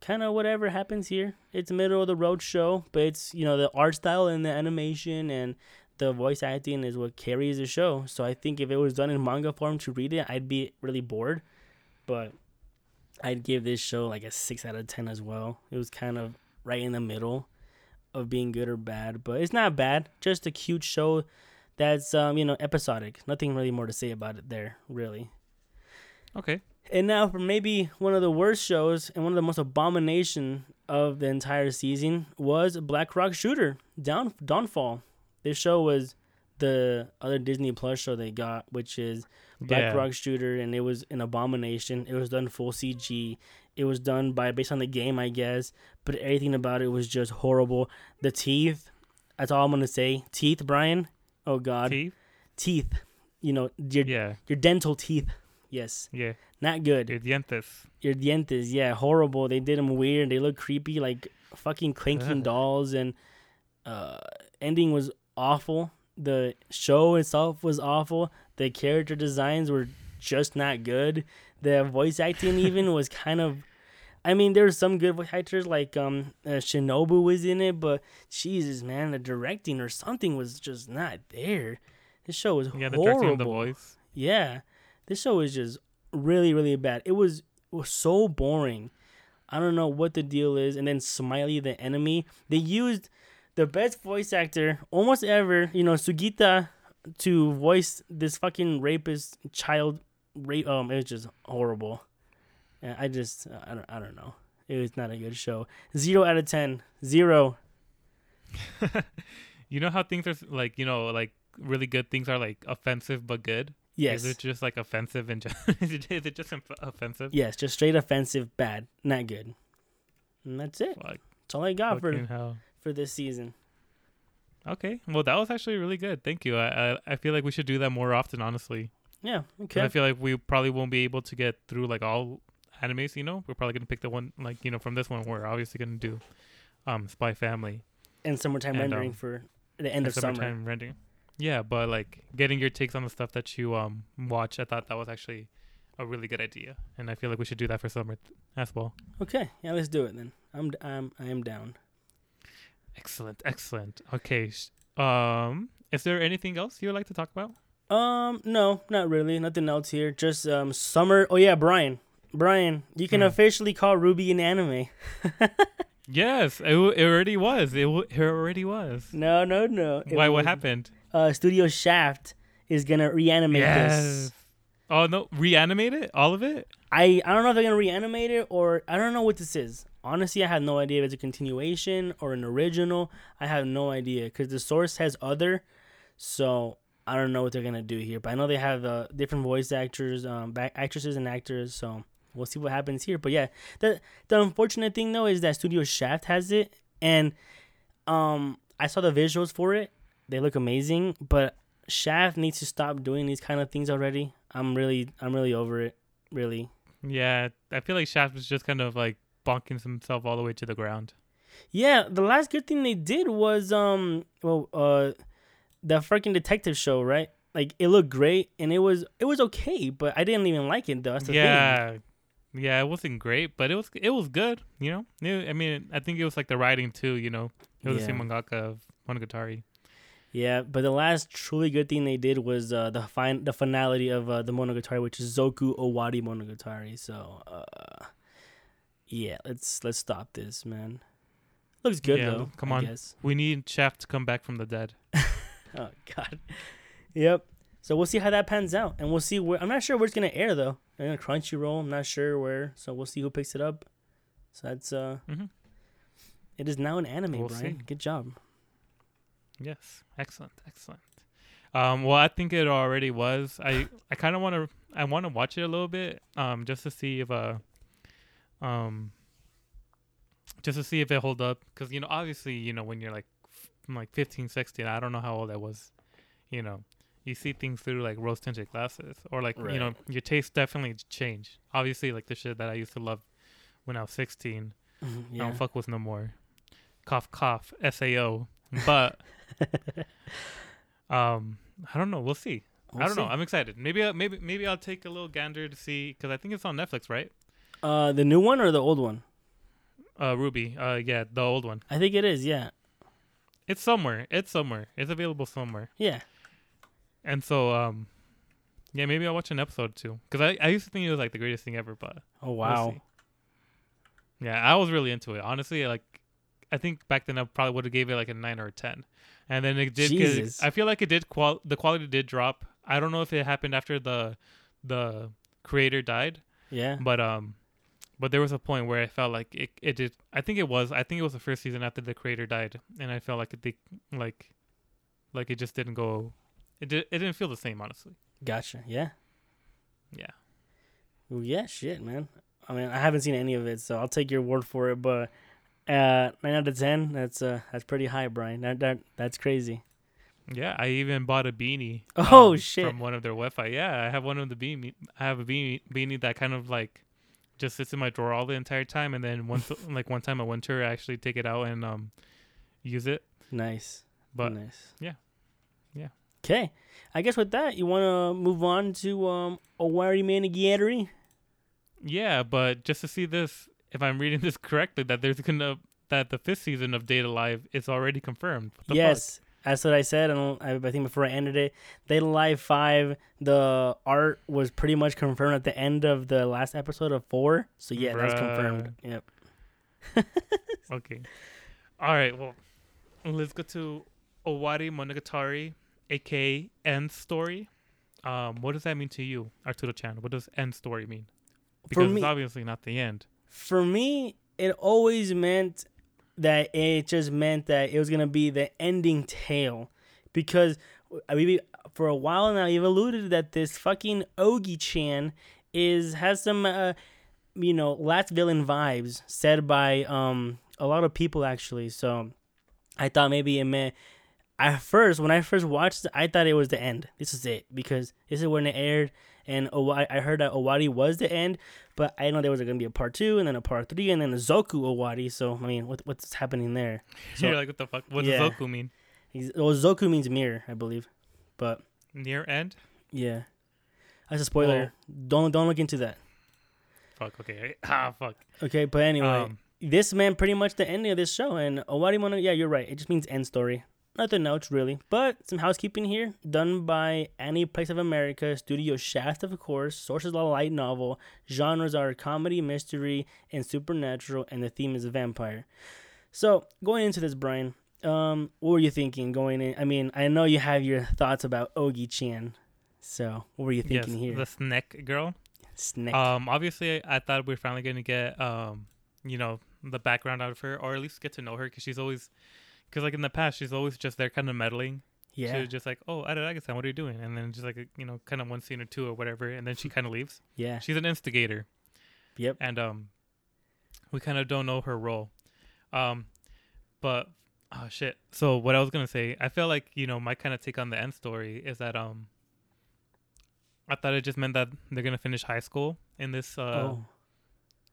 kind of whatever happens here. It's middle of the road show, but it's you know the art style and the animation and the voice acting is what carries the show. So I think if it was done in manga form to read it, I'd be really bored. But I'd give this show like a six out of ten as well. It was kind of right in the middle of being good or bad, but it's not bad. Just a cute show that's um you know episodic. Nothing really more to say about it there, really. Okay. And now for maybe one of the worst shows and one of the most abomination of the entire season was Black Rock Shooter Down Dawnfall. This show was the other Disney Plus show they got, which is Black yeah. Rock Shooter, and it was an abomination. It was done full CG. It was done by based on the game, I guess, but everything about it was just horrible. The teeth, that's all I'm gonna say. Teeth, Brian. Oh God, Teeth? teeth. You know your Yeah. your dental teeth. Yes, Yeah. not good. Your dientes. Your dientes, yeah, horrible. They did them weird. They look creepy, like fucking clanking dolls, and uh, ending was awful. The show itself was awful. The character designs were just not good. The voice acting even was kind of. I mean, there were some good voice actors like um uh, Shinobu was in it, but Jesus, man, the directing or something was just not there. This show was Yeah, the directing of the voice. Yeah, this show is just really, really bad. It was, it was so boring. I don't know what the deal is. And then Smiley, the enemy, they used the best voice actor almost ever, you know, Sugita, to voice this fucking rapist child. Rape. Um, it was just horrible. And I just, I don't, I don't know. It was not a good show. Zero out of ten. Zero. you know how things are like, you know, like really good things are like offensive but good? Yes. Is it just like offensive and just is it just offensive? Yes, just straight offensive, bad, not good. And that's it. Fuck. That's all I got for hell. for this season. Okay. Well, that was actually really good. Thank you. I I, I feel like we should do that more often, honestly. Yeah. Okay. I feel like we probably won't be able to get through like all animes. You know, we're probably gonna pick the one like you know from this one. We're obviously gonna do um Spy Family and summertime and, rendering um, for the end of summer. summertime rendering. Yeah, but like getting your takes on the stuff that you um watch, I thought that was actually a really good idea, and I feel like we should do that for summer th- as well. Okay. Yeah. Let's do it then. I'm I'm I am down. Excellent, excellent. Okay, sh- um, is there anything else you would like to talk about? Um. No. Not really. Nothing else here. Just um summer. Oh yeah, Brian. Brian, you can Hmm. officially call RWBY an anime. Yes, it, w- it already was. It, w- it already was. No, no, no. It Why? What happened? Uh, Studio Shaft is gonna reanimate this. Oh no, reanimate it, all of it. I I don't know if they're gonna reanimate it or I don't know what this is. Honestly, I have no idea if it's a continuation or an original. I have no idea because the source has other, so I don't know what they're gonna do here. But I know they have uh, different voice actors, um, back actresses and actors. So we'll see what happens here. But yeah, the the unfortunate thing though is that Studio Shaft has it, and um, I saw the visuals for it. They look amazing, but Shaft needs to stop doing these kind of things already. I'm really I'm really over it. Really. Yeah, I feel like Shaft was just kind of like bonking himself all the way to the ground. Yeah, the last good thing they did was um well uh the freaking detective show, right? Like it looked great and it was it was okay, but I didn't even like it though. That's the thing. yeah, yeah, it wasn't great, but it was it was good. You know, It- I mean, I think it was like the writing too. You know, it was the same Yeah. mangaka of Monogatari. Yeah, but the last truly good thing they did was uh the fine the finality of uh, the Monogatari, which is Zoku Owari Monogatari. So uh yeah, let's let's stop this, man. Looks good Yeah, though. come I on. guess. We need Shaft to come back from the dead. Oh God. Yep. So we'll see how that pans out, and we'll see where. I'm not sure where it's gonna air though. They're gonna Crunchyroll. I'm not sure where. So we'll see who picks it up. So that's uh, hmm it is now an anime, We'll Brian. see. Good job. Yes, excellent, excellent. Um, well, I think it already was. I I kind of want to I want to watch it a little bit, um, just to see if uh, um, just to see if it hold up. Because you know, obviously, you know, when you're like f- like 15, 16, I don't know how old I was. You know, you see things through like rose tinted glasses, or like you know, your taste definitely change. Obviously, like the shit that I used to love when I was 16. I yeah. don't fuck with no more. Cough, cough, Sao. But um, I don't know. We'll see. We'll I don't know. I'm excited. Maybe, I maybe, maybe I'll take a little gander to see because I think it's on Netflix, right? Uh, the new one or the old one? Uh, RWBY. Uh, yeah, the old one. I think it is. Yeah. It's somewhere. It's somewhere. It's available somewhere. Yeah. And so, um, yeah, maybe I'll watch an episode too. Because I, I used to think it was like the greatest thing ever, but Oh we'll wow. see. Yeah, I was really into it. Honestly, like I think back then I probably would have gave it like a nine or a ten, and then it did. Jesus. I feel like it did. Qual the quality did drop. I don't know if it happened after the the creator died, Yeah. but um, but there was a point where I felt like it. It did. I think it was. I think it was the first season after the creator died, and I felt like it. Did, like, like it just didn't go. It did. It didn't feel the same, honestly. Gotcha. Yeah. Yeah. Well, yeah. Shit, man. I mean, I haven't seen any of it, so I'll take your word for it. But uh, nine out of ten. That's uh, that's pretty high, Brian. That that that's crazy. Yeah, I even bought a beanie. Oh, um, shit. From one of their Wi-Fi. Yeah, I have one of the beanie. I have a beanie, beanie that kind of like just sits in my drawer all the entire time, and then once like one time a winter, I actually take it out and um use it. Nice. But nice. yeah. Yeah. Okay. I guess with that, you want to move on to um Owari Monogatari? yeah, but just to see this, if I'm reading this correctly, that there's gonna that the fifth season of Date a Live is already confirmed. The fuck? Yes. That's what I said. I, I, I think before I ended it, Date a Live 5, the art was pretty much confirmed at the end of the last episode of 4. So, yeah, that's confirmed. Yep. Okay. All right. Well, let's go to Owari Monogatari, aka End Story. Um, what does that mean to you, Arturo Chan? What does End Story mean? Because me, it's obviously not the end. For me, it always meant that it just meant that it was gonna be the ending tale, because mean, for a while now you've alluded that this fucking Ogi Chan is has some uh, you know last villain vibes said by um a lot of people actually. So I thought maybe it meant. At first, when I first watched I thought it was the end. This is it because this is when it aired, and Owa- I heard that Owari was the end, but I know there was gonna be a part two and then a part three and then a Zoku Owari. So I mean, what what's happening there? So- You're like, what the fuck? What Yeah. does Zoku mean? He's, well, Zoku means mirror, I believe, but Near end? yeah, that's a spoiler. Don't don't look into that. Fuck. Okay. Ah, fuck. Okay, but anyway, Um, this meant pretty much the ending of this show. And Owari Mono, yeah, you're right. It just means end story. Nothing else really. But some housekeeping here, done by Aniplex of America, Studio Shaft, of course. Sources are light novel. Genres are comedy, mystery, and supernatural, and the theme is vampire. So going into this, Brian, um, what were you thinking going in? I mean, I know you have your thoughts about Ogi Chan. So what were you yes, thinking here? the Snake girl. Snake. Um, obviously, I thought we are finally gonna get um, you know, the background out of her, or at least get to know her, because she's always, because like in the past, she's always just there, kind of meddling. yeah. She was just like, "Oh, Araragi-san, what are you doing?" And then just like you know, kind of one scene or two or whatever, and then she kind of leaves. yeah. She's an instigator, Yep. and um, we kind of don't know her role. Um, but oh shit. So what I was gonna say, I feel like you know my kind of take on the end story is that um, I thought it just meant that they're gonna finish high school in this uh oh.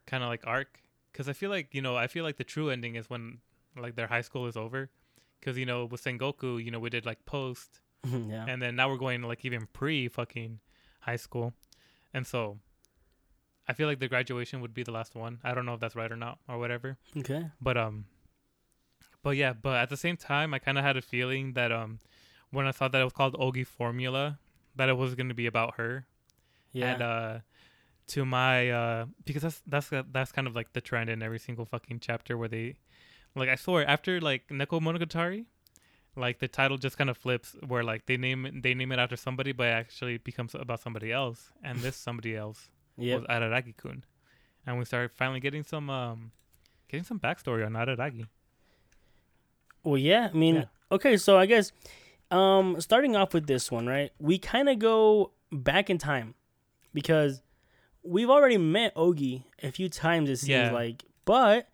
kind of like arc because I feel like you know I feel like the true ending is when like their high school is over because you know with Sengoku you know we did like post yeah. and then now we're going like even pre fucking high school and so I feel like the graduation would be the last one I don't know if that's right or not or whatever Okay. but um but yeah but at the same time I kind of had a feeling that um when I saw that it was called Ogi Formula that it was going to be about her Yeah. and uh to my uh because that's that's that's kind of like the trend in every single fucking chapter where they like I swear after like Neko Monogatari like the title just kind of flips where like they name it, they name it after somebody but it actually becomes about somebody else and this somebody else yep. was Araragi-kun and we started finally getting some um getting some backstory on Araragi Well, yeah. I mean, Yeah. okay. So I guess, um, starting off with this one, right? We kind of go back in time because we've already met Ogi a few times. It seems Yeah. like, but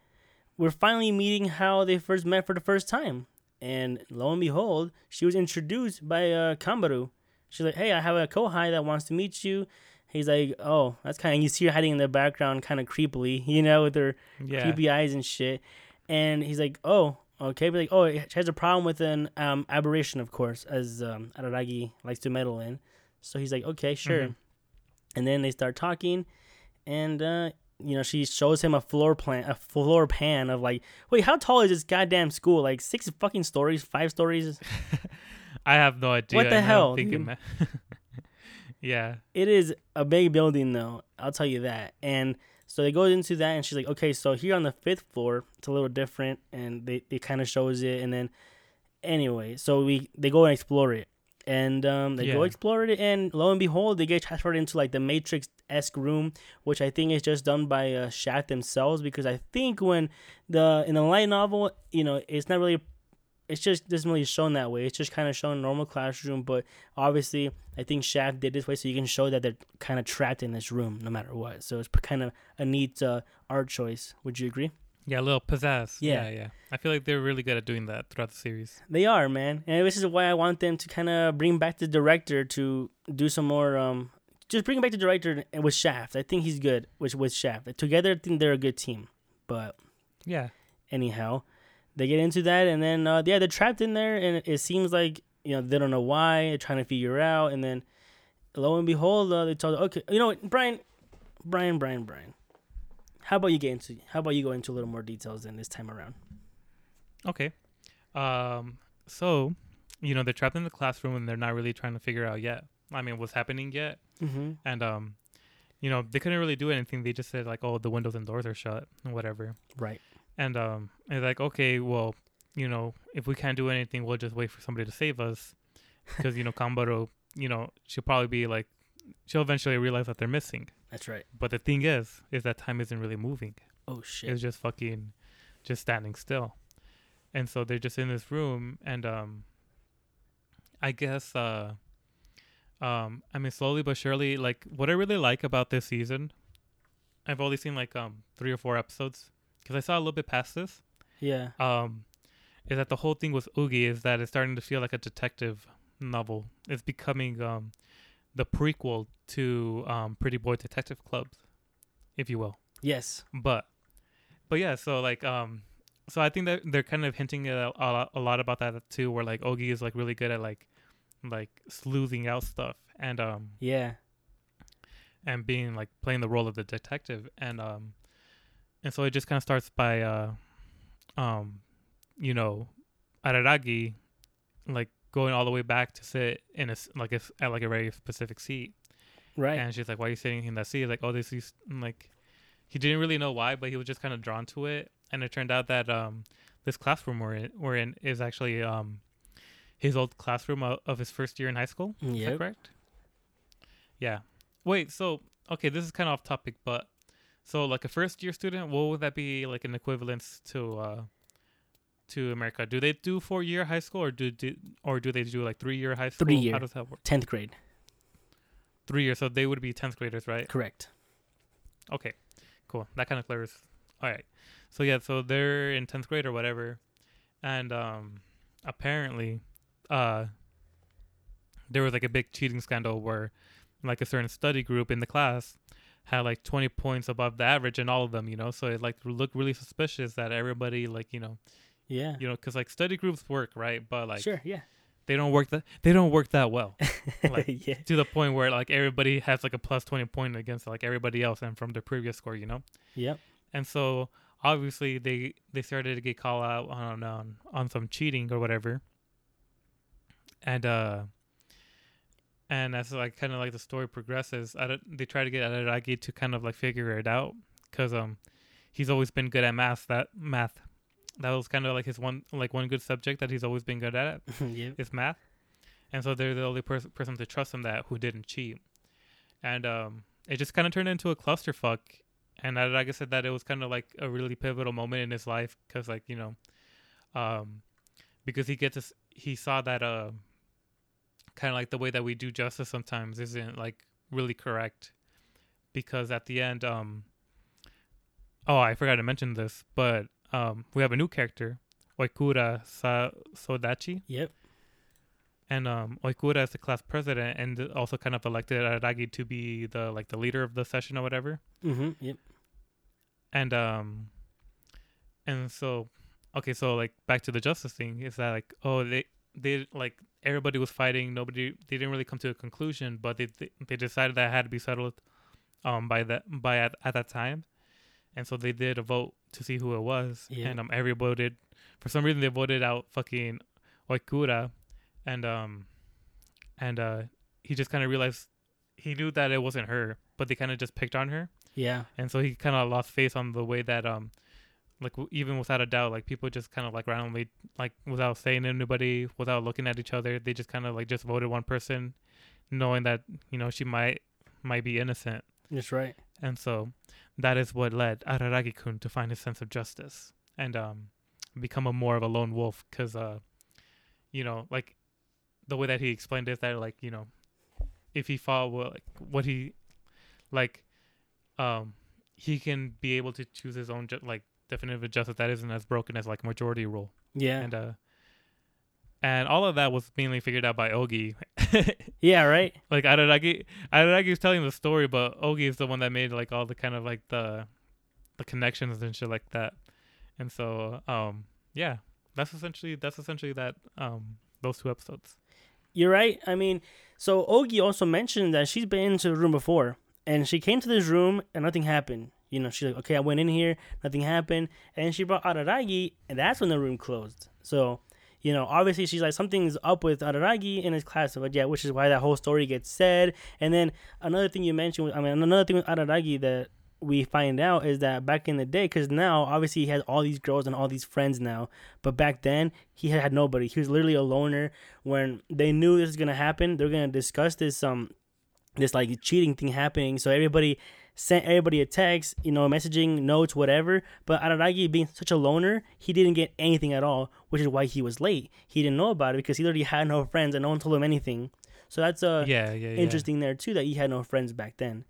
we're finally meeting how they first met for the first time. And lo and behold, she was introduced by uh, Kambaru. She's like, "Hey, I have a kohai that wants to meet you." He's like, "Oh, that's kind of." You see her hiding in the background, kind of creepily, you know, with her yeah creepy eyes and shit. And he's like, "Oh, okay." But like, "Oh, she has a problem with an um, aberration, of course, as um, Araragi likes to meddle in." So he's like, "Okay, sure." Mhm. And then they start talking, and uh, you know, she shows him a floor plan, a floor pan of like, "Wait, how tall is this goddamn school? Like six fucking stories, five stories? I have no idea What the I hell, think it dude? yeah It is a big building, though. I'll tell you that." And so they go into that, and she's like, "Okay, so here on the fifth floor, it's a little different," and they they kind of shows it, and then anyway, so we they go and explore it, and um, they go explore it, and lo and behold, they get transferred into like the Matrix esque room, which I think is just done by uh, Shaft themselves, because I think when the in the light novel, you know, it's not really. It's just doesn't really shown that way. It's just kind of shown a normal classroom, but obviously, I think Shaft did this way so you can show that they're kind of trapped in this room no matter what. So it's kind of a neat uh, art choice. Would you agree? Yeah, a little pizzazz. Yeah. Yeah. yeah, I feel like they're really good at doing that throughout the series. They are, man. And this is why I want them to kind of bring back the director to do some more. Um, just bring back the director with Shaft. I think he's good with with Shaft. Together, I think they're a good team. But Yeah. anyhow, they get into that, and then uh, yeah, they're trapped in there, and it seems like you know they don't know why. They're trying to figure out, and then lo and behold, uh, they told okay, you know what, Brian, Brian, Brian, Brian. How about you get into? How about you go into a little more details than this time around? Okay. Um. So, you know, they're trapped in the classroom and they're not really trying to figure out yet. I mean, what's happening yet? Mm-hmm. And um, you know, they couldn't really do anything. They just said like, "Oh, the windows and doors are shut," and whatever. Right. And um, it's like, okay, well, you know, if we can't do anything, we'll just wait for somebody to save us, because you know, Kambaru, you know, she'll probably be like, she'll eventually realize that they're missing. That's right. But the thing is, is that time isn't really moving. Oh shit. It's just fucking, just standing still. And so they're just in this room, and um, I guess, uh, um, I mean, slowly but surely, like what I really like about this season, I've only seen like um three or four episodes because I saw a little bit past this, Yeah. um, is that the whole thing with Ogi is that it's starting to feel like a detective novel. It's becoming um, the prequel to um, Pretty Boy Detective Club, if you will. Yes. But, but yeah, so like um, so I think that they're kind of hinting a, a, lot- a lot about that too, where like Ogi is like really good at like like sleuthing out stuff and um Yeah. and being like playing the role of the detective and um and so it just kind of starts by uh um you know Araragi like going all the way back to sit in a like a, at like a very specific seat Right. and she's like why are you sitting in that seat like oh this is like he didn't really know why but he was just kind of drawn to it and it turned out that um this classroom we're in, we're in is actually um his old classroom of, of his first year in high school is that correct? Yeah. Wait, so okay, this is kind of off topic, but so like a first year student, what would that be like an equivalence to uh to America? Do they do four year high school or do, do or do they do like three year high school? Three year. How does that work? Tenth grade. Three years, so they would be tenth graders, right? Correct. Okay, cool. That kind of clears. All right. So yeah, so they're in tenth grade or whatever, and um, apparently, uh, there was like a big cheating scandal where, like, a certain study group in the class had like twenty points above the average in all of them. You know, so it like looked really suspicious that everybody like you know Yeah. you know because like study groups work right, but like sure. Yeah. they don't work that they don't work that well Like, yeah. to the point where like everybody has like a plus twenty point against like everybody else and from their previous score. You know. Yep. and so obviously they they started to get called out on on on some cheating or whatever and uh and as like kind of like the story progresses I don't- they try to get Araragi to kind of like figure it out because um he's always been good at math that math that was kind of like his one like one good subject that he's always been good at yep. is math, and so they're the only pers- person to trust him that who didn't cheat, and um, it just kind of turned into a clusterfuck. And I, like I said, that it was kind of like a really pivotal moment in his life because, like you know, um, because he gets this, he saw that uh, kind of like the way that we do justice sometimes isn't like really correct, because at the end, um, oh, I forgot to mention this, but um, we have a new character, Oikura Sa- Sodachi Yep. and um Oikura is the class president and also kind of elected Aragi to be the like the leader of the session or whatever. Mm-hmm. Yep. And um and so okay, so like back to the justice thing is that like oh they they like everybody was fighting, nobody they didn't really come to a conclusion, but they they, they decided that it had to be settled um by that by at, at that time. And so they did a vote to see who it was. Yeah. And um everybody voted for some reason they voted out fucking Oikura and um and uh he just kind of realized he knew that it wasn't her but they kind of just picked on her Yeah. and so he kind of lost faith on the way that um like w- even without a doubt like people just kind of like randomly like without saying anybody without looking at each other they just kind of like just voted one person knowing that you know she might might be innocent That's right. And so that is what led Araragi-kun to find his sense of justice and um become a more of a lone wolf because uh you know like the way that he explained it is that like you know if he fought well, like what he like um he can be able to choose his own ju- like definitive justice that isn't as broken as like majority rule Yeah. and uh and all of that was mainly figured out by Ogi yeah. Right. like Araragi, Araragi is telling the story, but Ogi is the one that made like all the kind of like the the connections and shit like that. And so, um, yeah, that's essentially that's essentially that um those two episodes. You're right. I mean, so Ogi also mentioned that she's been into the room before, and she came to this room and nothing happened. You know, she's like, okay, I went in here, nothing happened, and she brought Araragi, and that's when the room closed. So, you know, obviously she's like something's up with Araragi in his class, but yeah, which is why that whole story gets said. And then another thing you mentioned, I mean, another thing with Araragi that we find out is that back in the day, because now obviously he has all these girls and all these friends now, but back then he had nobody. He was literally a loner. When they knew this was gonna happen, they're gonna discuss this um this like cheating thing happening. So everybody sent everybody a text, you know, messaging, notes, whatever. But Araragi being such a loner, he didn't get anything at all, which is why he was late. He didn't know about it because he literally had no friends and no one told him anything. So that's uh yeah, yeah, yeah. interesting there too that he had no friends back then.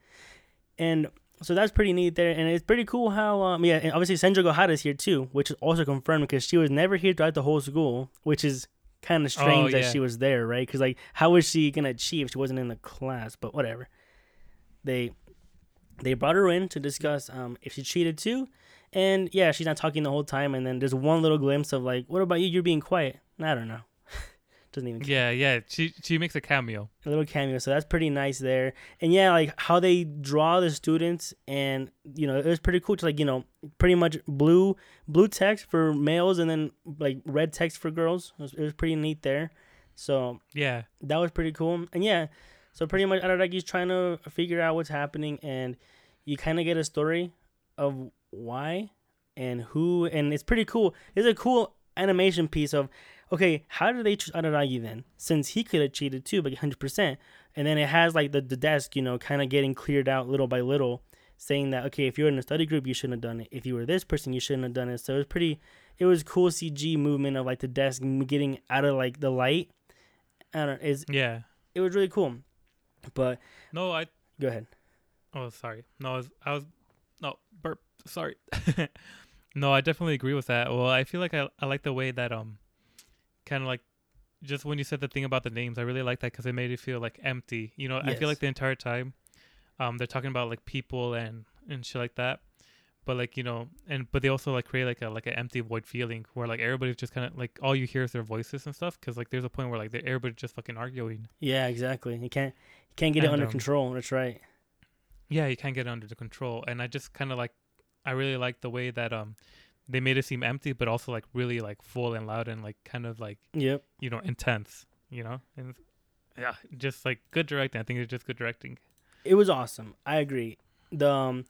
And so that's pretty neat there, and it's pretty cool how um yeah, and obviously Senjougahara is here too, which is also confirmed because she was never here throughout the whole school, which is kind of strange Oh, that she was there, right? Because like, how was she gonna if she wasn't in the class? But whatever. They they brought her in to discuss um if she cheated too, and yeah, she's not talking the whole time, and then there's one little glimpse of like, what about you? You're being quiet. I don't know. Doesn't even Yeah, yeah. She she makes a cameo. a little cameo so that's pretty nice there and yeah like how they draw the students and you know it was pretty cool to like you know pretty much blue blue text for males and then like red text for girls it was, it was pretty neat there so Yeah. that was pretty cool and yeah so pretty much Araragi's trying to figure out what's happening and you kind of get a story of why and who and it's pretty cool it's a cool animation piece of okay how did they choose Araragi then since he could have cheated too but 100% and then it has like the, the desk you know kind of getting cleared out little by little saying that okay if you're in a study group you shouldn't have done it if you were this person you shouldn't have done it so it was pretty it was cool cg movement of like the desk getting out of like the light i don't it's Yeah. it was really cool. But No, I go ahead. Oh, sorry. No, I was, I was no burp. Sorry. no, I definitely agree with that. Well, I feel like I I like the way that um, kind of like, just when you said the thing about the names, I really like that because it made it feel like empty. You know, I feel like the entire time, um, they're talking about like people and and shit like that. But like you know, and but they also like create like a like an empty void feeling where like everybody's just kind of like all you hear is their voices and stuff. Because like there's a point where like everybody's just fucking arguing. Yeah, exactly. You can't you can't get it under um, control. That's right. yeah you can't get it under the control and i just kind of like i really like the way that um they made it seem empty but also like really like full and loud and like kind of like Yep. you know intense you know and yeah just like good directing i think it's just good directing It was awesome. I agree. The um,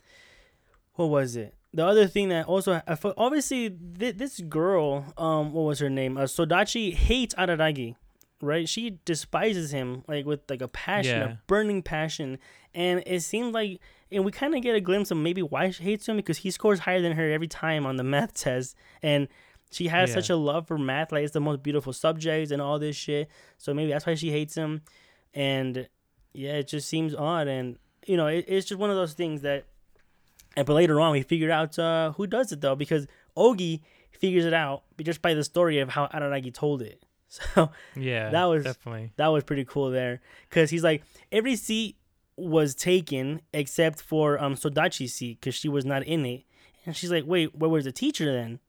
what was it? The other thing that also obviously th- this girl um what was her name? Uh, Sodachi hates Araragi, right? She despises him like with like a passion, Yeah. a burning passion, and it seems like and we kind of get a glimpse of maybe why she hates him because he scores higher than her every time on the math test and. She has Yeah. such a love for math, like it's the most beautiful subject and all this shit. So maybe that's why she hates him. And yeah, it just seems odd, and you know, it, it's just one of those things that. And but later on, we figured out uh, who does it though, because Ogi figures it out just by the story of how Araragi told it. So yeah That was- definitely that was pretty cool there, because he's like every seat was taken except for um Sodachi's seat, because she was not in it, and she's like, wait, where was the teacher then?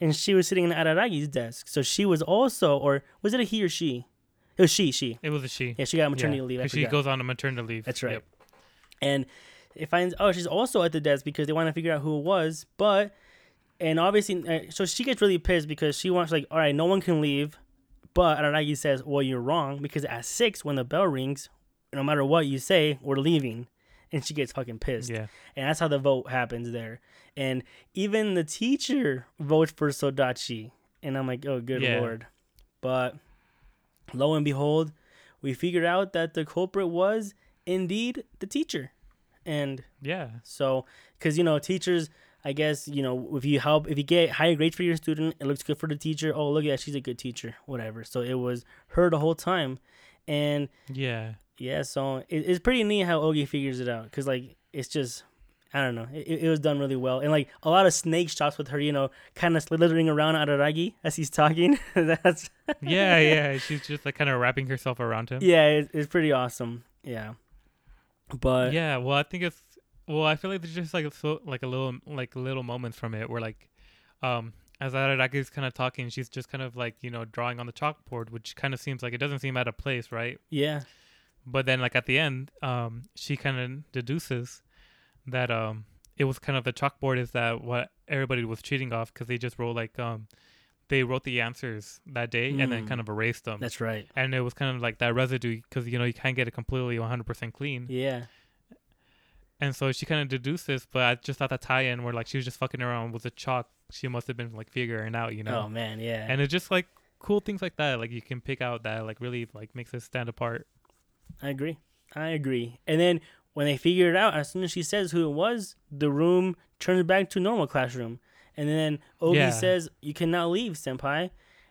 And she was sitting in Araragi's desk, so she was also, or was it a he or she? It was she, she. it was a she Yeah, she got maternity Yeah, leave. I she goes on a maternity leave That's right. Yep. And it finds oh she's also at the desk because they want to figure out who it was. But and obviously, uh, so she gets really pissed because she wants like all right, no one can leave. But Araragi says, well, you're wrong because at six when the bell rings, no matter what you say, we're leaving. And she gets fucking pissed. yeah And that's how the vote happens there. And even the teacher votes for Sodachi. And I'm like, oh, good Yeah. lord. But lo and behold, we figured out that the culprit was indeed the teacher. And yeah so, because, you know, teachers, I guess, you know, if you help, if you get higher grades for your student, it looks good for the teacher. Oh, look at that, she's a good teacher, whatever. So it was her the whole time. And yeah yeah, so it, it's pretty neat how Ogi figures it out because like it's just I don't know, it, it was done really well and like a lot of snake shots with her, you know, kind of slithering around Araragi as he's talking. That's yeah yeah she's just like kind of wrapping herself around him yeah, it, it's pretty awesome. Yeah, but yeah well i think it's well i feel like there's just like so like a little like little moments from it where like um as Araragi's kind of talking she's just kind of like you know drawing on the chalkboard which kind of seems like it doesn't seem out of place right yeah, but then like at the end um she kind of deduces that um it was kind of the chalkboard is that what everybody was cheating off because they just wrote like um they wrote the answers that day and then Mm. kind of erased them that's right. and it was kind of like that residue because you know you can't get it completely 100% clean Yeah, and so she kind of deduced this, but I just thought that tie-in where like she was just fucking around with the chalk. She must have been like figuring out, you know. oh man, yeah, And it's just like cool things like that, like you can pick out that like really like makes it stand apart. I agree. I agree. And then when they figure it out, as soon as she says who it was, the room turns back to normal classroom. And then Ogi Yeah. says, "You cannot leave, senpai."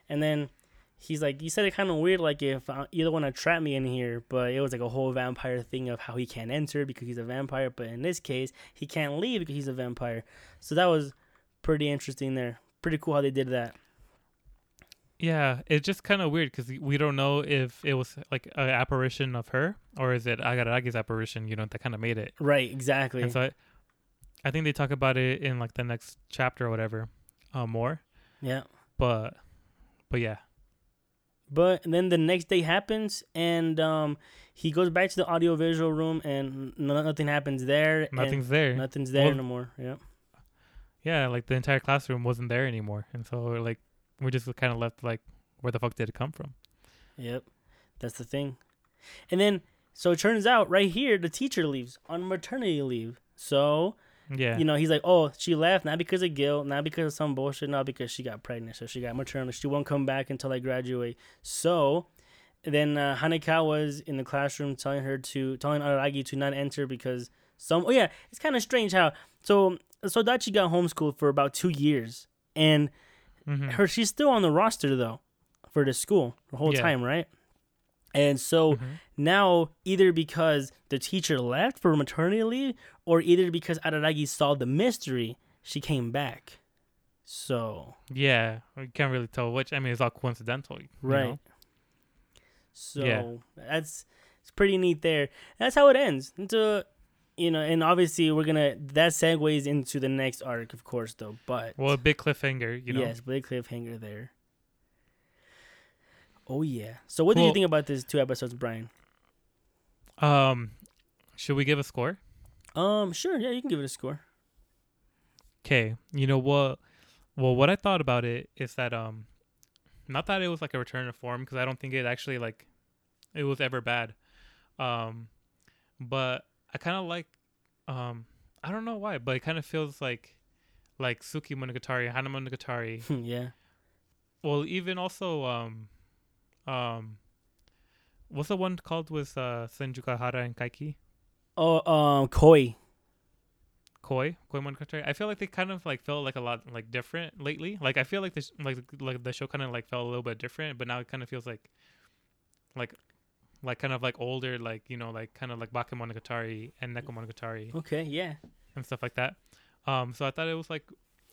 And then he's like, you said it kind of weird, like if uh, you don't want to trap me in here, but it was like a whole vampire thing of how he can't enter because he's a vampire, but in this case, he can't leave because he's a vampire. So that was pretty interesting there. Pretty cool how they did that. Yeah, it's just kind of weird because we don't know if it was like an apparition of her or is it Araragi's apparition, you know, that kind of made it. Right, exactly. And so I, I think they talk about it in like the next chapter or whatever, uh, more. Yeah. But, but yeah. But then the next day happens, and um, he goes back to the audiovisual room, and nothing happens there. Nothing's there. Nothing's there Well- no more. Yeah. Yeah, like the entire classroom wasn't there anymore, and so like we're just kind of left like, where the fuck did it come from? Yep. That's the thing. And then, so it turns out right here, the teacher leaves on maternity leave. So, Yeah. you know, he's like, oh, she left not because of guilt, not because of some bullshit, not because she got pregnant. So she got maternity. She won't come back until I graduate. So then uh, Haneka was in the classroom telling her to, telling Aragi to not enter because some, oh yeah, it's kind of strange how, so Sodachi got homeschooled for about two years. And hmm her, she's still on the roster though for the school the whole Yeah. time, right? And so Mhm. now either because the teacher left for maternity leave or either because Araragi solved the mystery, she came back. So, Yeah, we can't really tell which. I mean, it's all coincidental, you right. know? So, Yeah. that's it's pretty neat there. That's how it ends. Into you know, and obviously we're to that segues into the next arc, of course, though. But Well, a big cliffhanger, you know. yes, big cliffhanger there. Oh yeah. So, what did you think about these two episodes, Brian? Um, should we give a score? Um, sure. Yeah, you can give it a score. Okay, you know what? Well, what I thought about it is that um, not that it was like a return to form because I don't think it actually like it was ever bad. Um, but I kind of like um, I don't know why, but it kind of feels like like Tsuki Monogatari, Hana Monogatari. yeah. well, even also um, um, what's the one called with uh Senjougahara and Kaiki? Oh, um, Koi. Koi, Koi Monogatari. I feel like they kind of like felt like a lot like different lately. Like I feel like this like like the show kind of like felt a little bit different, but now it kind of feels like like like kind of like older, like you know, like kind of like Bakemonogatari and Nekomonogatari Okay, yeah. and stuff like that. Um, so I thought it was like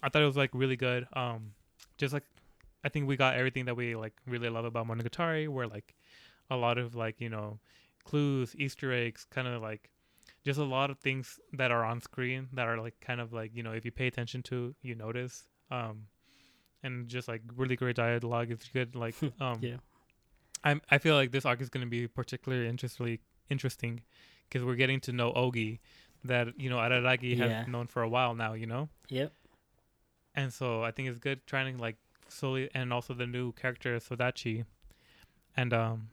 I thought it was like really good. Um, just like I think we got everything that we like really love about Monogatari, where like a lot of like you know clues, Easter eggs, kind of like just a lot of things that are on screen that are like kind of like you know if you pay attention to, you notice. Um, and just like really great dialogue. It's good. Like um, Yeah. I'm I feel like this arc is going to be particularly interestingly interesting because we're getting to know Ogi that you know Araragi Yeah. has known for a while now, you know, Yep. and so I think it's good trying to like slowly and also the new character Sodachi, and um,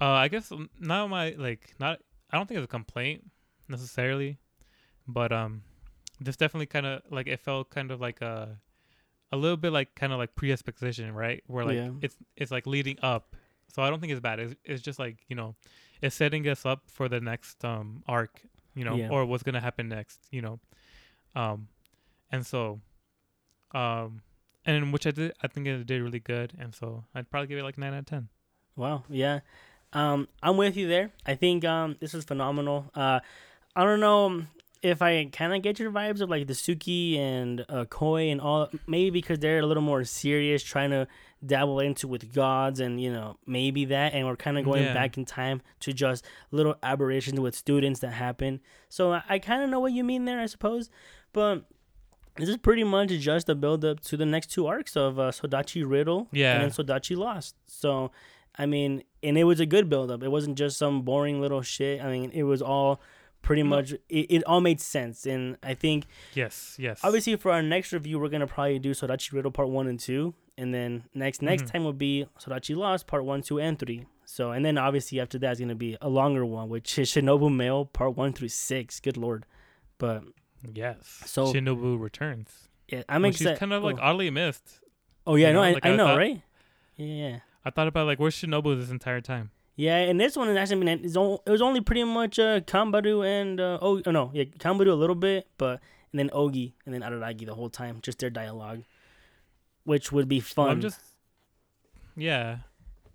uh, I guess now my like not I don't think it's a complaint necessarily, but um, this definitely kind of like it felt kind of like a a little bit like kind of like pre-exposition, right? Where like Yeah. it's it's like leading up. So I don't think it's bad. It's, it's just like you know, it's setting us up for the next um arc, you know, Yeah. or what's gonna happen next, you know, um, and so, um, and which I did, I think it did really good, and so I'd probably give it like nine out of ten. Wow. Yeah. Um, I'm with you there. I think um, this is phenomenal. Uh, I don't know if I kind of get your vibes of like the Tsuki and uh, Koi and all. Maybe because they're a little more serious, trying to dabble into with gods and you know maybe that, and we're kind of going Yeah. back in time to just little aberrations with students that happen. So I, I kind of know what you mean there, I suppose, but. This is pretty much just a build up to the next two arcs of uh, Sodachi Riddle Yeah. and then Sodachi Lost. So, I mean, and it was a good build up. It wasn't just some boring little shit. I mean, it was all pretty much, it, it all made sense. And I think, Yes, yes. obviously, for our next review, we're going to probably do Sodachi Riddle Part 1 and 2. And then next next Mhm. time will be Sodachi Lost Part 1, 2, and 3. So, and then obviously after that is going to be a longer one, which is Shinobu Mail Part 1 through 6. Good lord. But yes. So- Shinobu returns. yeah, I'm excited. kind of like oddly missed. oh, yeah, you no, know, I, like I I know, thought- right? Yeah, yeah. I thought about like where's Shinobu this entire time. Yeah, and this one has actually been it's on, it was only pretty much uh Kambaru and uh oh, oh no, yeah, Kambaru a little bit, but and then Ogi and then Araragi the whole time, just their dialogue. Which would be fun. I'm just yeah,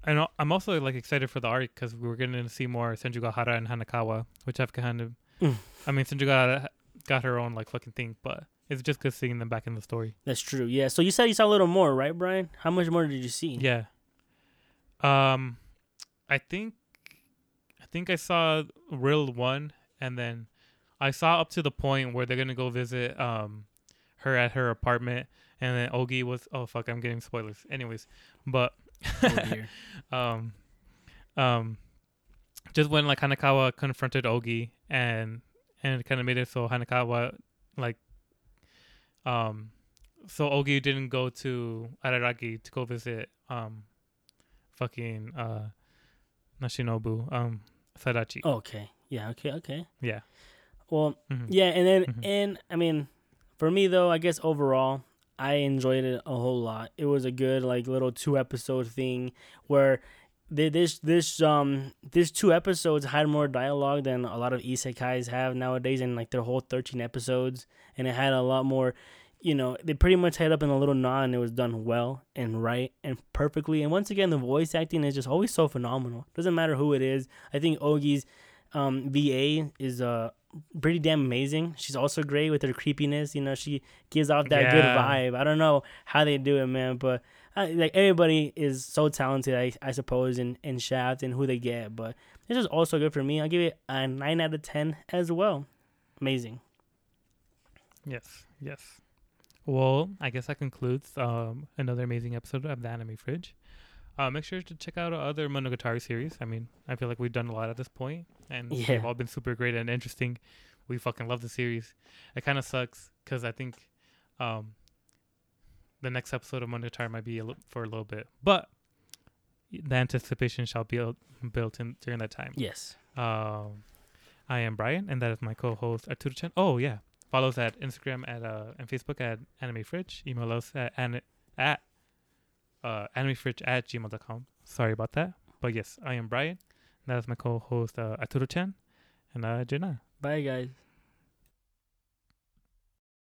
and I'm also like excited for the arc because we're going to see more Senjougahara and Hanekawa, which have kind of. Mm. I mean, Senjougahara got her own like fucking thing, but it's just good seeing them back in the story. That's true. Yeah. So you said you saw a little more, right, Brian? How much more did you see? Yeah. Um, I think, I think I saw real one, and then I saw up to the point where they're gonna go visit um her at her apartment, and then Ogi was oh fuck I'm getting spoilers. Anyways, but Oh, um, um, just when like Hanekawa confronted Ogi and and it kind of made it so Hanekawa like um so Ogi didn't go to Araragi to go visit um fucking uh Nashinobu um Sodachi. okay. Yeah. Okay. Okay. Yeah. Well, Mhm. yeah, and then Mhm. and I mean, for me though, I guess overall, I enjoyed it a whole lot. It was a good like little two episode thing where they, this this um this two episodes had more dialogue than a lot of isekais have nowadays in like their whole 13 episodes and it had a lot more you know they pretty much head up in a little nod and it was done well and right and perfectly. And once again the voice acting is just always so phenomenal. Doesn't matter who it is. I think ogi's um va is uh pretty damn amazing. She's also great with her creepiness. You know she gives off that good vibe. I don't know how they do it man but uh, like everybody is so talented i, I suppose in, in shaft and who they get but this is also good for me. I'll give it a 9 out of 10 as well. Amazing. Yes, yes. Well, I guess that concludes um, another amazing episode of the Anime Fridge. Uh, make sure to check out our other Monogatari series. I mean, I feel like we've done a lot at this point, and Yeah. they've all been super great and interesting. We fucking love the series. It kind of sucks because I think um, the next episode of Monogatari might be a li- for a little bit, but the anticipation shall be built in during that time. yes Um, I am Brian, and that is my co-host Arturo Chen. Oh yeah, follow us at Instagram at uh and Facebook at Anime Fridge. Email us at an, at uh animefridge at gmail.com. Sorry about that, but yes, I am Brian. That is my co-host uh, Arturo Chen, and uh Jenna. bye guys